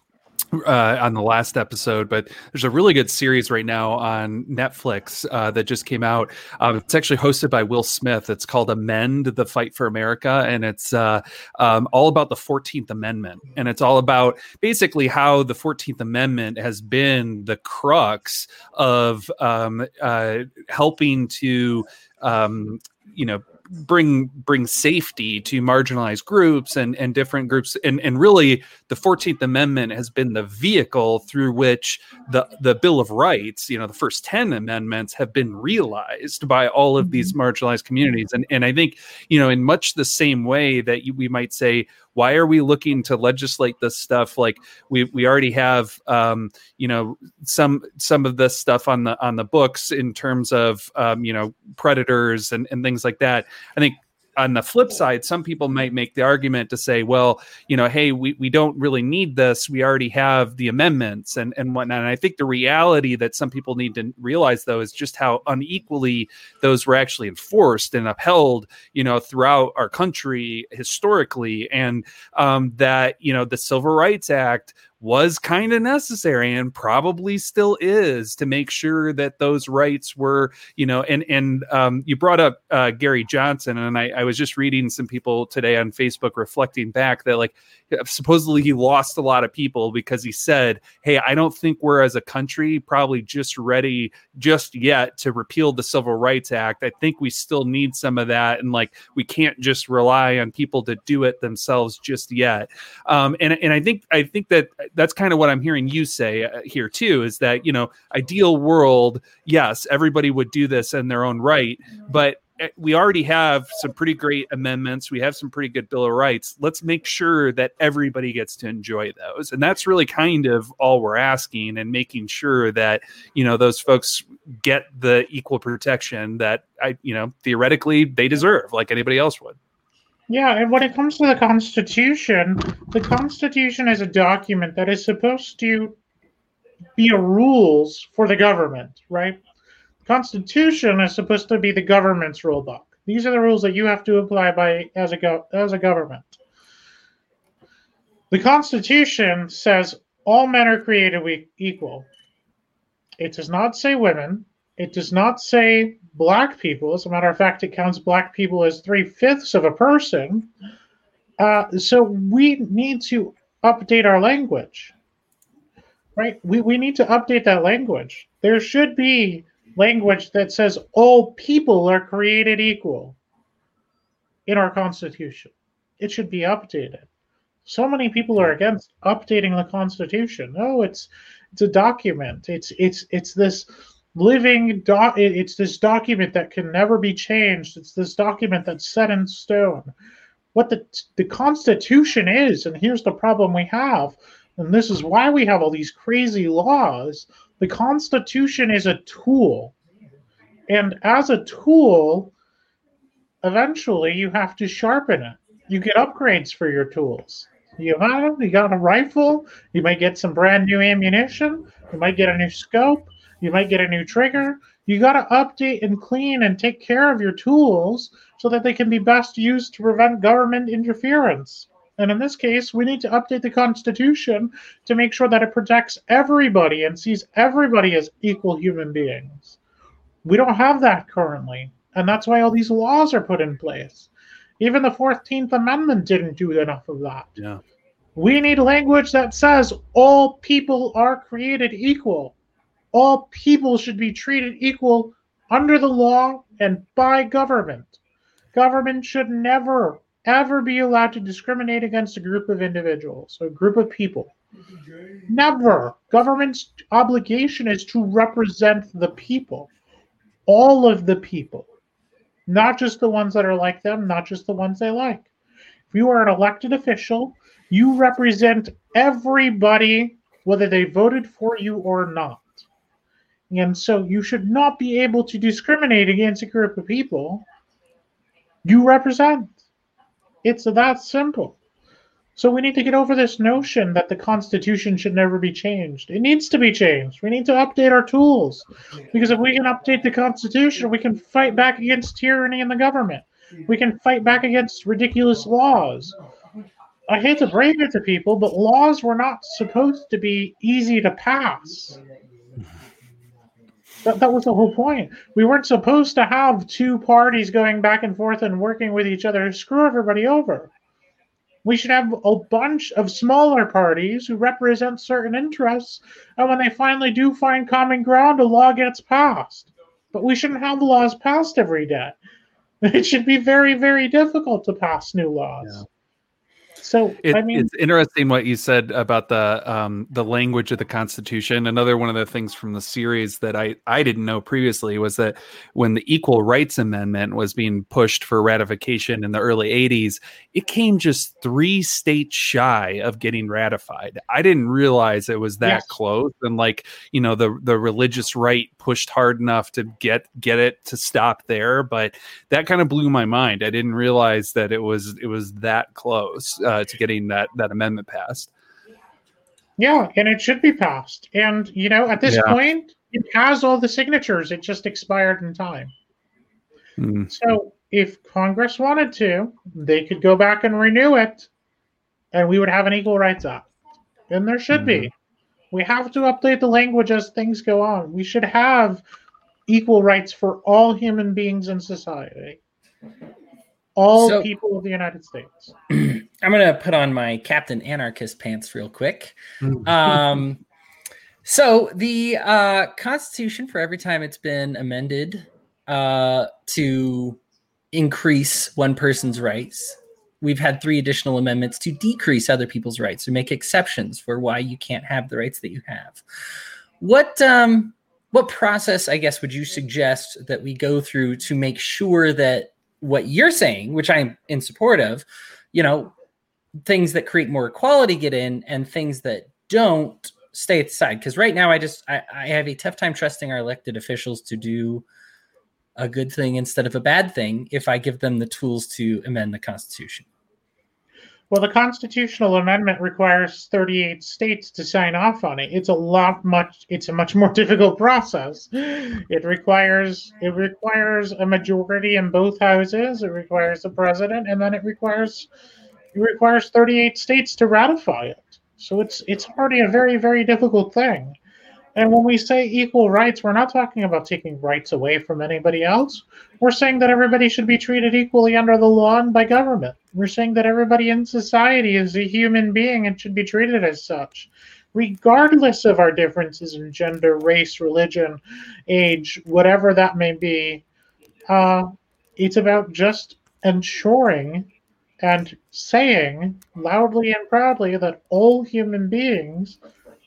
uh, on the last episode, but there's a really good series right now on Netflix uh, that just came out. Um, it's actually hosted by Will Smith. It's called Amend: The Fight for America, and it's uh, um, all about the Fourteenth Amendment, and it's all about basically how the Fourteenth Amendment has been the crux of um, uh, helping to um, you know bring bring safety to marginalized groups and and different groups and and really the 14th amendment has been the vehicle through which the the bill of rights you know the first 10 amendments have been realized by all of these mm-hmm. marginalized communities and and i think you know in much the same way that you, we might say why are we looking to legislate this stuff? Like we we already have um, you know some some of this stuff on the on the books in terms of um, you know predators and and things like that. I think on the flip side, some people might make the argument to say, well, you know, hey, we, we don't really need this. We already have the amendments and, and whatnot. And I think the reality that some people need to realize, though, is just how unequally those were actually enforced and upheld, you know, throughout our country historically. And um, that, you know, the Civil Rights Act was kind of necessary and probably still is to make sure that those rights were, you know, and and um, you brought up uh, Gary Johnson, and I, I was just reading some people today on Facebook reflecting back that like supposedly he lost a lot of people because he said, "Hey, I don't think we're as a country probably just ready just yet to repeal the Civil Rights Act. I think we still need some of that, and like we can't just rely on people to do it themselves just yet." Um, and and I think I think that that's kind of what I'm hearing you say uh, here too. Is that you know, ideal world, yes, everybody would do this in their own right, but Eh, Eh, we already have some pretty great amendments. We have some pretty good Bill of Rights. Let's make sure that everybody gets to enjoy those. And that's really kind of all we're asking and making sure that, you know, those folks get the equal protection that I, you know, theoretically they deserve like anybody else would. Yeah, and when it comes to the Constitution, the Constitution is a document that is supposed to be a rules for the government, right? Constitution is supposed to be the government's rule book. These are the rules that you have to apply by as a go- as a government. The Constitution says all men are created equal. It does not say women. It does not say black people. As a matter of fact, it counts black people as three fifths of a person. Uh, so we need to update our language, right? We, we need to update that language. There should be language that says all people are created equal in our Constitution. It should be updated. So many people are against updating the Constitution. No, it's it's a document. It's it's it's this living doc. It's this document that can never be changed. It's this document that's set in stone. What the the Constitution is, and here's the problem we have, and this is why we have all these crazy laws the Constitution is a tool. And as a tool, eventually you have to sharpen it. You get upgrades for your tools. You have you got a rifle, you might get some brand new ammunition, you might get a new scope, you might get a new trigger. You got to update and clean and take care of your tools so that they can be best used to prevent government interference. And in this case, we need to update the Constitution to make sure that it protects everybody and sees everybody as equal human beings. We don't have that currently. And that's why all these laws are put in place. Even the 14th Amendment didn't do enough of that. Yeah. We need language that says all people are created equal. All people should be treated equal under the law and by government. Government should never, ever be allowed to discriminate against a group of individuals, a group of people. Never. Government's obligation is to represent the people, all of the people, not just the ones that are like them, not just the ones they like. If you are an elected official, you represent everybody, whether they voted for you or not. And so you should not be able to discriminate against a group of people you represent. It's that simple. So we need to get over this notion that the Constitution should never be changed. It needs to be changed. We need to update our tools. Because if we can update the Constitution, we can fight back against tyranny in the government. We can fight back against ridiculous laws. I hate to break it to people, but laws were not supposed to be easy to pass. That, that was the whole point. We weren't supposed to have two parties going back and forth and working with each other to screw everybody over. We should have a bunch of smaller parties who represent certain interests, and when they finally do find common ground, a law gets passed. But we shouldn't have laws passed every day. (laughs) It should be very, very difficult to pass new laws. Yeah. So It, I mean, it's interesting what you said about the um, the language of the Constitution. Another one of the things from the series that I I didn't know previously was that when the Equal Rights Amendment was being pushed for ratification in the early '80s, it came just three states shy of getting ratified. I didn't realize it was that Yes. close, and like you know the the religious right pushed hard enough to get get it to stop there, but that kind of blew my mind. I didn't realize that it was it was that close uh, to getting that that amendment passed. Yeah, and it should be passed. And you know, at this Yeah. point, it has all the signatures. It just expired in time. Hmm. So if Congress wanted to, they could go back and renew it, and we would have an Equal Rights Act. And there should be. We have to update the language as things go on. We should have equal rights for all human beings in society. All So- people of the United States. (clears throat) I'm gonna put on my Captain Anarchist pants real quick. Um, so the uh, Constitution, for every time it's been amended uh, to increase one person's rights, we've had three additional amendments to decrease other people's rights, to make exceptions for why you can't have the rights that you have. What um, what process, I guess, would you suggest that we go through to make sure that what you're saying, which I'm in support of, you know, things that create more equality get in and things that don't stay at the side. Because right now i just I, I have a tough time trusting our elected officials to do a good thing instead of a bad thing if i give them the tools to amend the constitution Well, the constitutional amendment requires 38 states to sign off on it. It's a lot much it's a much more (laughs) difficult process. It requires it requires a majority in both houses, it requires the president and then it requires it requires 38 states to ratify it. So it's it's already a very very difficult thing. And when we say equal rights, we're not talking about taking rights away from anybody else. We're saying that everybody should be treated equally under the law and by government. We're saying that everybody in society is a human being and should be treated as such, regardless of our differences in gender, race, religion, age, whatever that may be. Uh, it's about just ensuring and saying loudly and proudly that all human beings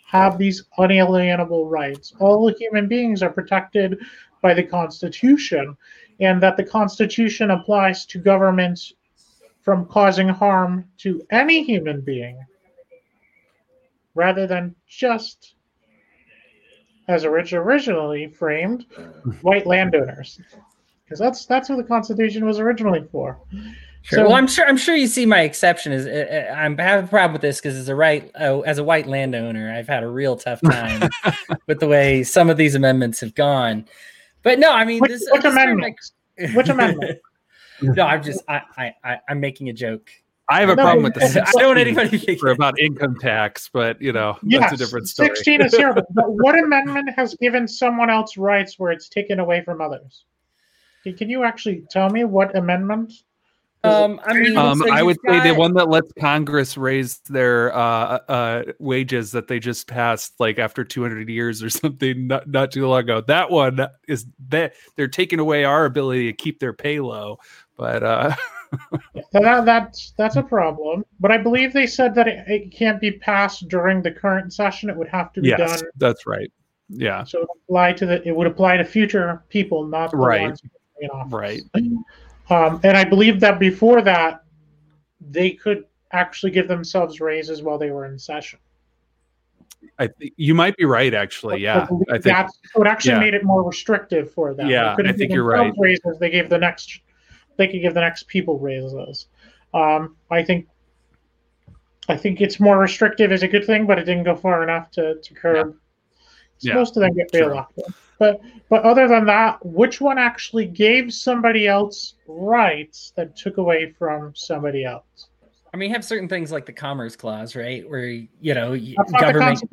have these unalienable rights. All human beings are protected by the Constitution, and that the Constitution applies to governments from causing harm to any human being rather than just, as originally framed, white landowners. because that's that's what the Constitution was originally for. Sure. So, well, I'm sure. I'm sure you see my exception is uh, uh I'm having a problem with this because as a right uh, as a white landowner, I've had a real tough time (laughs) with the way some of these amendments have gone. But no, I mean, which, this, which amendment? Like, (laughs) which amendment? no, I'm just I, I I I'm making a joke. I have a no, problem with this. I don't want anybody (laughs) for about income tax, but you know yes, that's a different story. Sixteen is here, but what amendment has given someone else rights where it's taken away from others? Can you actually tell me what amendment? Um, I mean, um, so I would got... say the one that lets Congress raise their uh, uh, wages that they just passed, like after 200 years or (laughs) something, not, not too long ago. That one is that they're taking away our ability to keep their pay low, but uh, (laughs) that, that's that's a problem. But I believe they said that it, it, can't be passed during the current session. It would have to be yes, done. That's right. Yeah. So it would apply to the it would apply to future people, not the right. ones in office. Right. Um, and I believe that before that, they could actually give themselves raises while they were in session. I th- you might be right, actually. Yeah, I, think that's what actually yeah. made it more restrictive for them. Yeah, I think you're right. Raises they gave the next they could give the next people raises. Um, I think I think it's more restrictive is a good thing, but it didn't go far enough to, to curb. Yeah. Most of them get bail off. But but other than that, which one actually gave somebody else rights that took away from somebody else? I mean, you have certain things like the Commerce Clause, right? Where you know government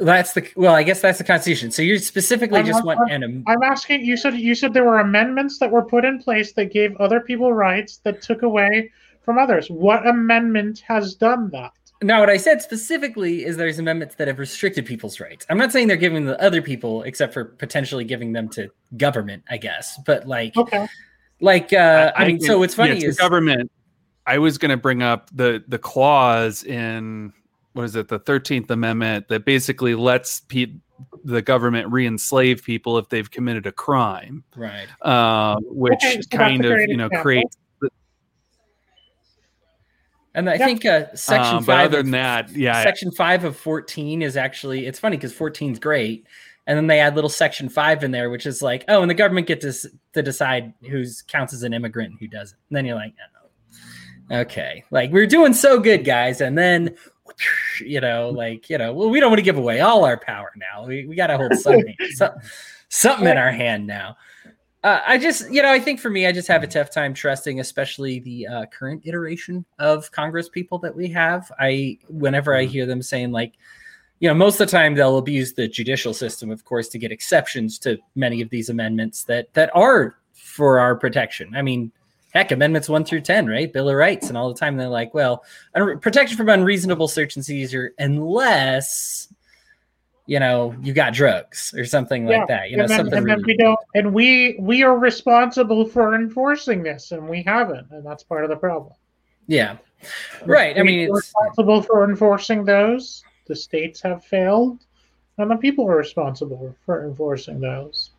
that's the well, I guess that's the Constitution. So you specifically I'm, just want an. I'm asking. You said you said there were amendments that were put in place that gave other people rights that took away from others. What amendment has done that? Now, what I said specifically is there's amendments that have restricted people's rights. I'm not saying they're giving the other people, except for potentially giving them to government, I guess. But like, okay, like uh, I, I mean, so what's funny yeah, is government. I was going to bring up the the clause in what is it the 13th amendment that basically lets pe- the government re-enslave people if they've committed a crime right uh, which okay, so kind of you know example. creates and I yep. think uh, section um, five. other than that, yeah, section five of fourteen is actually it's funny because 14 is great, and then they add little section five in there, which is like, oh, and the government gets to, to decide who's counts as an immigrant and who doesn't. And then you're like, oh, okay, like we're doing so good, guys, and then you know, like, you know, well, we don't want to give away all our power now. We, we got to hold something, (laughs) something in our hand now. Uh, I just, you know, I think for me, I just have a tough time trusting, especially the uh, current iteration of Congress people that we have. I, whenever I mm-hmm. hear them saying, like, you know, most of the time they'll abuse the judicial system, of course, to get exceptions to many of these amendments that that are for our protection. I mean, heck, amendments one through 10, right? Bill of Rights. And all the time they're like, well, protection from unreasonable search and seizure, unless, you know, you got drugs or something yeah. like that. You know, and then, something and really... we don't, and we, we are responsible for enforcing this and we haven't. And that's part of the problem. Yeah. Right. I mean, it's responsible for enforcing those. The states have failed, and the people are responsible for enforcing those.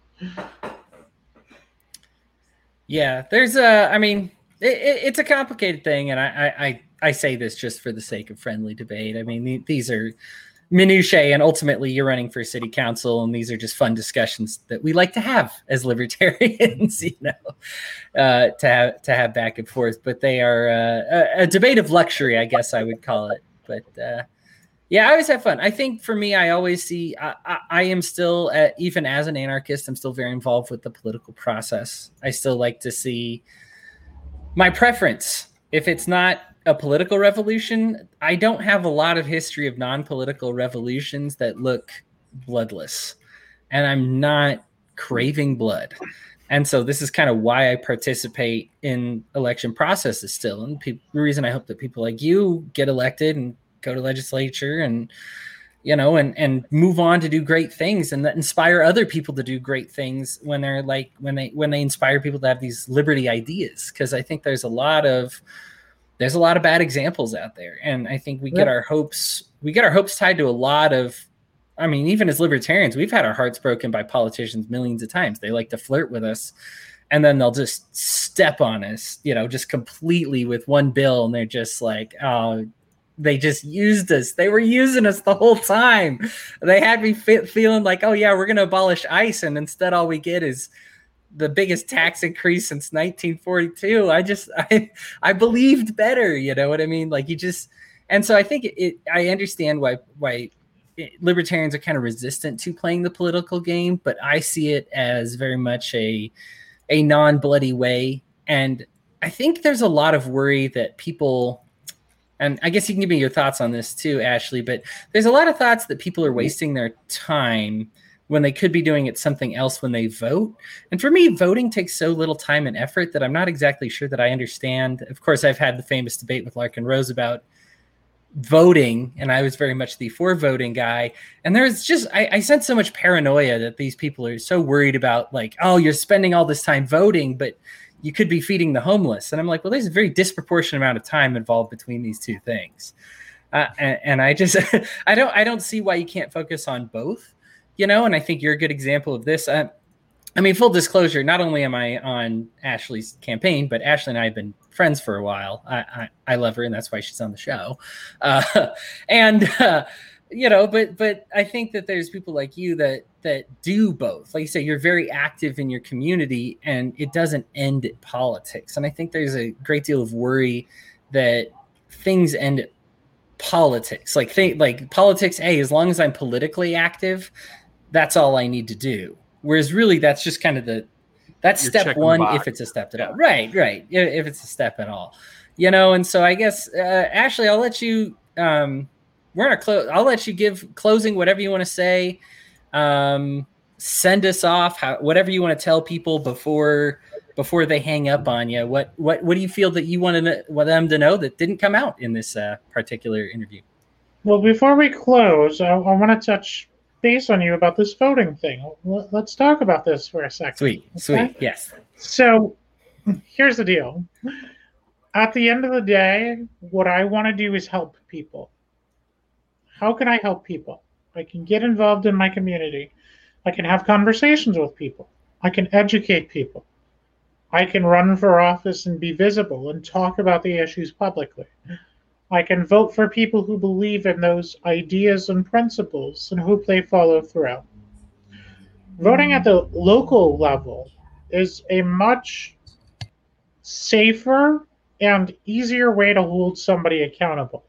Yeah, there's a. I mean, it, it, it's a complicated thing, and I, I I say this just for the sake of friendly debate. I mean, these are minutiae, and ultimately, you're running for city council, and these are just fun discussions that we like to have as libertarians. (laughs) You know, uh, to have to have back and forth, but they are uh, a, a, debate of luxury, I guess I would call it. But uh, yeah, I always have fun. I think for me, I always see I, I, I am still at, even as an anarchist, I'm still very involved with the political process. I still like to see my preference. If it's not a political revolution, I don't have a lot of history of non-political revolutions that look bloodless, and I'm not craving blood. And so this is kind of why I participate in election processes still. And pe- the reason I hope that people like you get elected and go to legislature and you know and and move on to do great things and that inspire other people to do great things when they're like when they when they inspire people to have these liberty ideas because i think there's a lot of there's a lot of bad examples out there and i think we get our hopes we get our hopes tied to a lot of i mean even as libertarians we've had our hearts broken by politicians millions of times they like to flirt with us and then they'll just step on us you know just completely with one bill and they're just like oh they just used us. They were using us the whole time. They had me fe- feeling like, oh yeah, we're going to abolish ICE, and instead all we get is the biggest tax increase since 1942. I just (laughs) I I believed better, you know what I mean? Like you just and so I think it, I understand why why libertarians are kind of resistant to playing the political game, but I see it as very much a a non-bloody way and I think there's a lot of worry that people and I guess you can give me your thoughts on this too, Ashley, but there's a lot of thoughts that people are wasting their time when they could be doing it something else when they vote. And for me, voting takes so little time and effort that I'm not exactly sure that I understand. Of course, I've had the famous debate with Larken Rose about voting, and I was very much the for voting guy. And there's just I, I sense so much paranoia that these people are so worried about like, oh, you're spending all this time voting, but you could be feeding the homeless. And I'm like, well, there's a very disproportionate amount of time involved between these two things. Uh, and, and, I just, (laughs) I don't, I don't see why you can't focus on both, you know. And I think you're a good example of this. Uh, I mean, full disclosure, not only am I on Ashley's campaign, but Ashley and I have been friends for a while. I, I, I love her, and that's why she's on the show. Uh, (laughs) and uh, you know but but i think that there's people like you that that do both like you say you're very active in your community and it doesn't end at politics and i think there's a great deal of worry that things end at politics like think like politics hey as long as i'm politically active that's all i need to do whereas really that's just kind of the that's you're step one if it's a step at all right right if it's a step at all you know and so i guess uh, ashley i'll let you um we're gonna close. I'll let you give closing whatever you want to say. Um, send us off. How, whatever you want to tell people before before they hang up on you. What what what do you feel that you want to want them to know that didn't come out in this uh, particular interview? Well, before we close, I, I want to touch base on you about this voting thing. Let's talk about this for a second. Sweet, okay? sweet, yes. So, here's the deal. At the end of the day, what I want to do is help people. How can I help people? I can get involved in my community. I can have conversations with people. I can educate people. I can run for office and be visible and talk about the issues publicly. I can vote for people who believe in those ideas and principles and hope they follow through. Voting at the local level is a much safer and easier way to hold somebody accountable.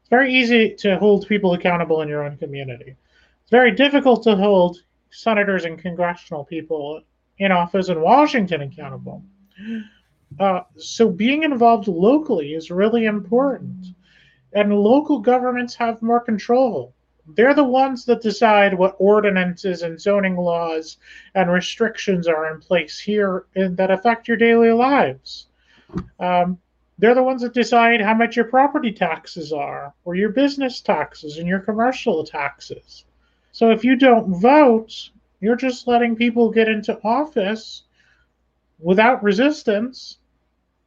It's very easy to hold people accountable in your own community. It's very difficult to hold senators and congressional people in office in Washington accountable. Uh, so being involved locally is really important. And local governments have more control. They're the ones that decide what ordinances and zoning laws and restrictions are in place here that affect your daily lives. Um, they're the ones that decide how much your property taxes are, or your business taxes and your commercial taxes. So if you don't vote, you're just letting people get into office without resistance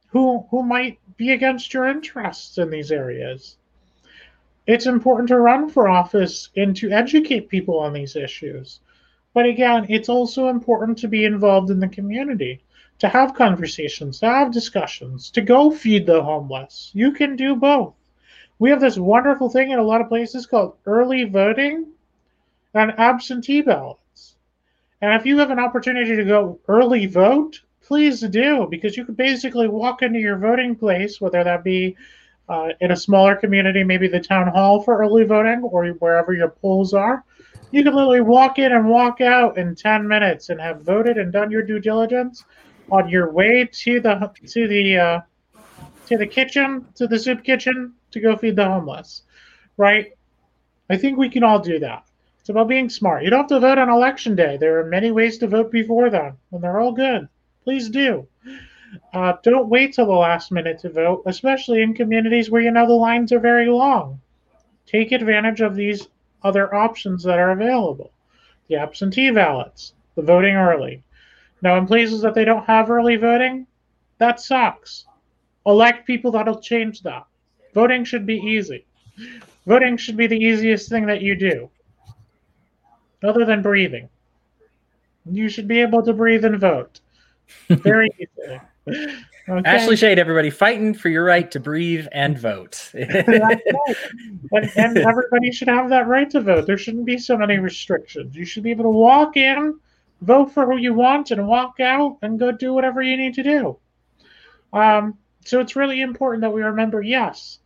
who who might be against your interests in these areas. It's important to run for office and to educate people on these issues. But again, it's also important to be involved in the community to have conversations, to have discussions, to go feed the homeless. You can do both. We have this wonderful thing in a lot of places called early voting and absentee ballots. And if you have an opportunity to go early vote, please do, because you could basically walk into your voting place, whether that be uh, in a smaller community, maybe the town hall for early voting or wherever your polls are. You can literally walk in and walk out in 10 minutes and have voted and done your due diligence on your way to the to the uh, to the kitchen to the soup kitchen to go feed the homeless, right? I think we can all do that. It's about being smart. You don't have to vote on election day. There are many ways to vote before then, and they're all good. Please do. Uh, don't wait till the last minute to vote, especially in communities where you know the lines are very long. Take advantage of these other options that are available the absentee ballots, the voting early, now, in places that they don't have early voting, that sucks. Elect people that'll change that. Voting should be easy. Voting should be the easiest thing that you do, other than breathing. You should be able to breathe and vote. (laughs) Very easy. Okay. Ashley Shade, everybody, fighting for your right to breathe and vote. (laughs) and, and everybody should have that right to vote. There shouldn't be so many restrictions. You should be able to walk in vote for who you want and walk out and go do whatever you need to do. Um, so it's really important that we remember yes,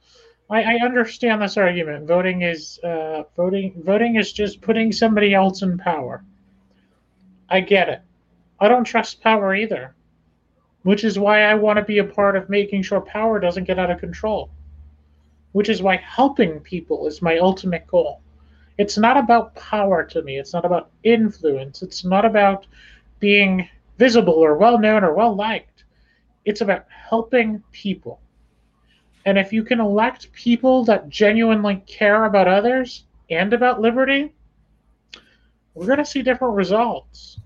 I, I understand this argument. Voting is uh, voting. Voting is just putting somebody else in power. I get it. I don't trust power either, which is why I want to be a part of making sure power doesn't get out of control. Which is why helping people is my ultimate goal. It's not about power to me. It's not about influence. It's not about being visible or well known or well liked. It's about helping people. And if you can elect people that genuinely care about others and about liberty, we're going to see different results.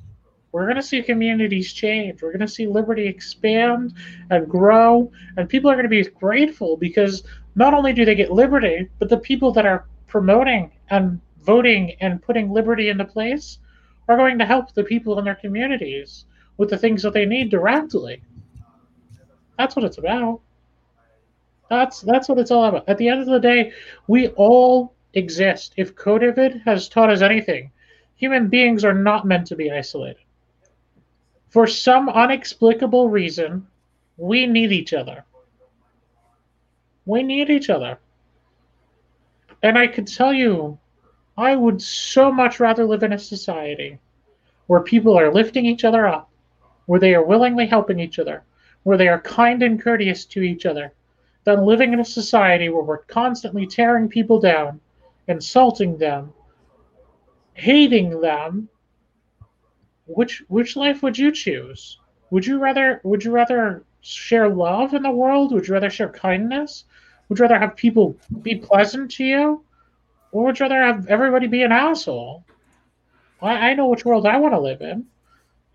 We're going to see communities change. We're going to see liberty expand and grow. And people are going to be grateful because not only do they get liberty, but the people that are promoting and voting and putting liberty into place are going to help the people in their communities with the things that they need directly. That's what it's about. That's that's what it's all about. At the end of the day, we all exist. If COVID has taught us anything, human beings are not meant to be isolated. For some unexplicable reason, we need each other. We need each other. And I could tell you, I would so much rather live in a society where people are lifting each other up, where they are willingly helping each other, where they are kind and courteous to each other, than living in a society where we're constantly tearing people down, insulting them, hating them. Which which life would you choose? Would you rather would you rather share love in the world? Would you rather share kindness? Would you rather have people be pleasant to you? Or would you rather have everybody be an asshole? I, I know which world I want to live in.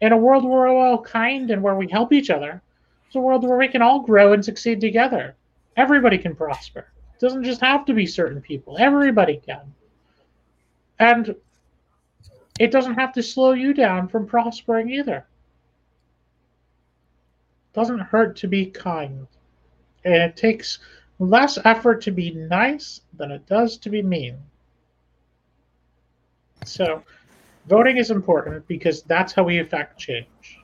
In a world where we're all kind and where we help each other. It's a world where we can all grow and succeed together. Everybody can prosper. It doesn't just have to be certain people. Everybody can. And it doesn't have to slow you down from prospering either. It doesn't hurt to be kind. And it takes less effort to be nice than it does to be mean. So, voting is important because that's how we affect change.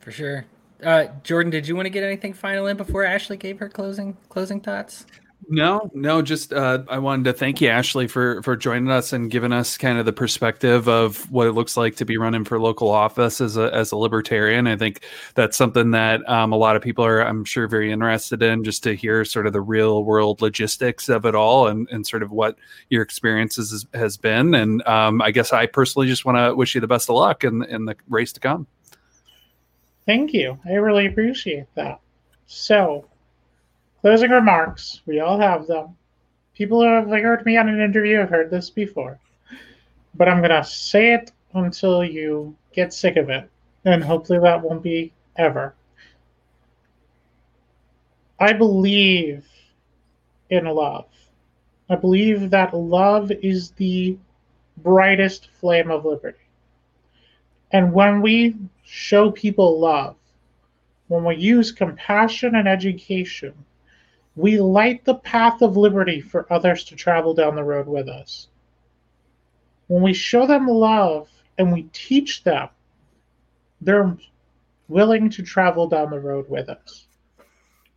For sure. Uh, Jordan, did you want to get anything final in before Ashley gave her closing closing thoughts? No, no, just uh, I wanted to thank you, Ashley, for for joining us and giving us kind of the perspective of what it looks like to be running for local office as a as a libertarian. I think that's something that um, a lot of people are, I'm sure, very interested in, just to hear sort of the real world logistics of it all and and sort of what your experiences has, has been. And um, I guess I personally just want to wish you the best of luck in in the race to come. Thank you. I really appreciate that. So, closing remarks. We all have them. People who have heard me on an interview have heard this before. But I'm going to say it until you get sick of it. And hopefully that won't be ever. I believe in love. I believe that love is the brightest flame of liberty. And when we show people love, when we use compassion and education, we light the path of liberty for others to travel down the road with us. When we show them love and we teach them, they're willing to travel down the road with us.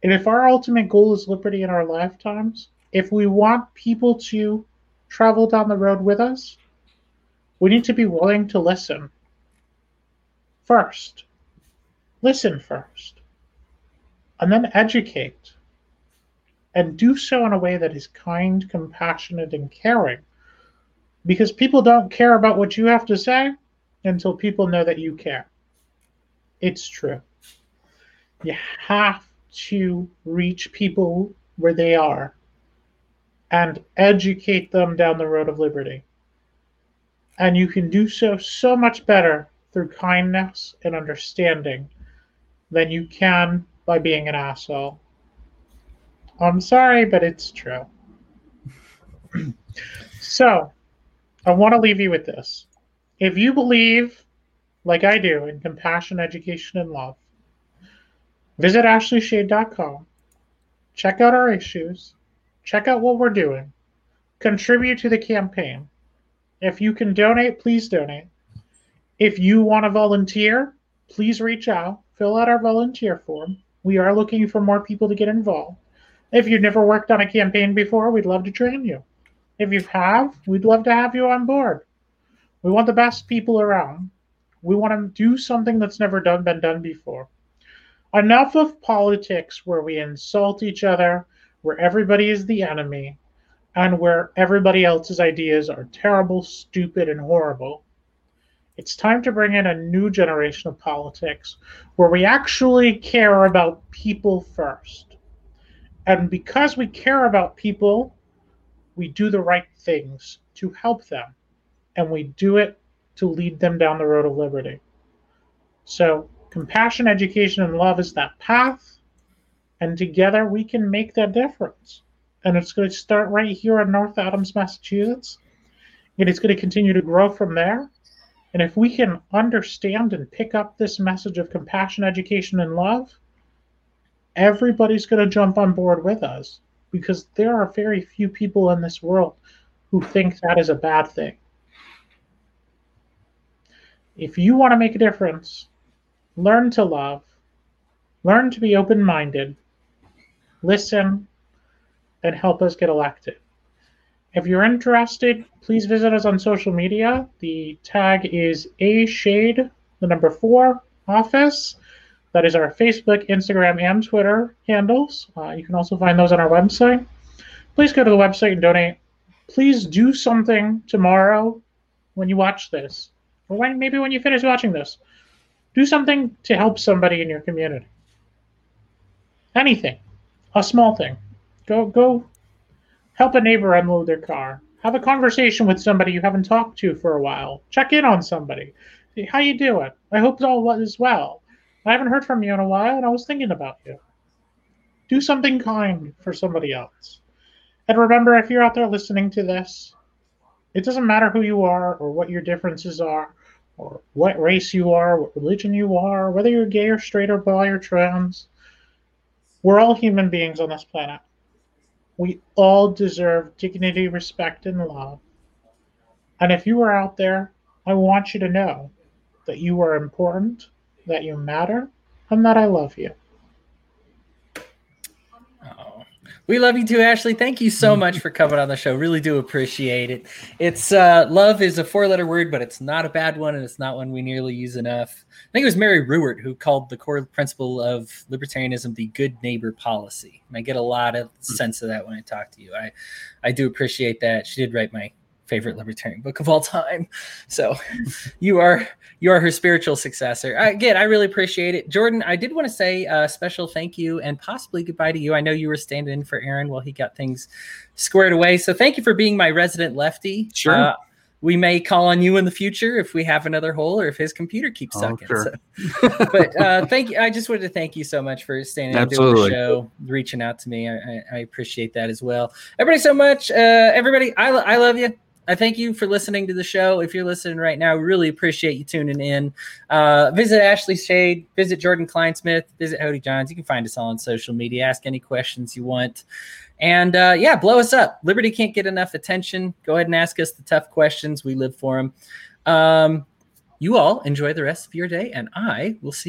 And if our ultimate goal is liberty in our lifetimes, if we want people to travel down the road with us, we need to be willing to listen first. Listen first. And then educate. And do so in a way that is kind, compassionate, and caring. Because people don't care about what you have to say until people know that you care. It's true. You have to reach people where they are and educate them down the road of liberty. And you can do so so much better through kindness and understanding than you can by being an asshole. I'm sorry, but it's true. (clears throat) so, I want to leave you with this. If you believe, like I do, in compassion, education, and love, visit ashleyshade.com, check out our issues, check out what we're doing, contribute to the campaign. If you can donate, please donate. If you want to volunteer, please reach out, fill out our volunteer form. We are looking for more people to get involved. If you've never worked on a campaign before, we'd love to train you. If you have, we'd love to have you on board. We want the best people around. We want to do something that's never done been done before. Enough of politics where we insult each other, where everybody is the enemy, and where everybody else's ideas are terrible, stupid, and horrible. It's time to bring in a new generation of politics where we actually care about people first. And because we care about people, we do the right things to help them. And we do it to lead them down the road of liberty. So, compassion, education, and love is that path. And together we can make that difference. And it's going to start right here in North Adams, Massachusetts. And it's going to continue to grow from there. And if we can understand and pick up this message of compassion, education, and love, everybody's going to jump on board with us because there are very few people in this world who think that is a bad thing. If you want to make a difference, learn to love, learn to be open minded, listen, and help us get elected. If you're interested, please visit us on social media. The tag is A Shade, the number four, office. That is our Facebook, Instagram, and Twitter handles. Uh, you can also find those on our website. Please go to the website and donate. Please do something tomorrow when you watch this, or when, maybe when you finish watching this. Do something to help somebody in your community. Anything, a small thing. Go go help a neighbor unload their car. Have a conversation with somebody you haven't talked to for a while. Check in on somebody. How you doing? I hope all is well. I haven't heard from you in a while, and I was thinking about you. Do something kind for somebody else. And remember, if you're out there listening to this, it doesn't matter who you are or what your differences are or what race you are, what religion you are, whether you're gay or straight or bi or trans. We're all human beings on this planet. We all deserve dignity, respect, and love. And if you are out there, I want you to know that you are important, that you matter, and that I love you. Oh, we love you too, Ashley. Thank you so much for coming on the show. Really do appreciate it. It's uh, love is a four-letter word, but it's not a bad one, and it's not one we nearly use enough. I think it was Mary Ruwart who called the core principle of libertarianism the good neighbor policy. And I get a lot of sense of that when I talk to you. I, I do appreciate that. She did write my favorite libertarian book of all time. So you are you are her spiritual successor. Again, I really appreciate it. Jordan, I did want to say a special thank you and possibly goodbye to you. I know you were standing in for Aaron while he got things squared away. So thank you for being my resident lefty. Sure. Uh, we may call on you in the future if we have another hole or if his computer keeps Oh, sucking. sure. So- but uh, thank you. I just wanted to thank you so much for standing and doing the show, reaching out to me. I, I, I appreciate that as well. Everybody, so much. Uh, everybody, I, I love you. I thank you for listening to the show. If you're listening right now, really appreciate you tuning in. Uh, visit Ashley Shade, visit Jordan Kleinsmith, visit Hody Johns. You can find us all on social media. Ask any questions you want. And uh, yeah, blow us up. Liberty can't get enough attention. Go ahead and ask us the tough questions. We live for them. Um, you all enjoy the rest of your day, and I will see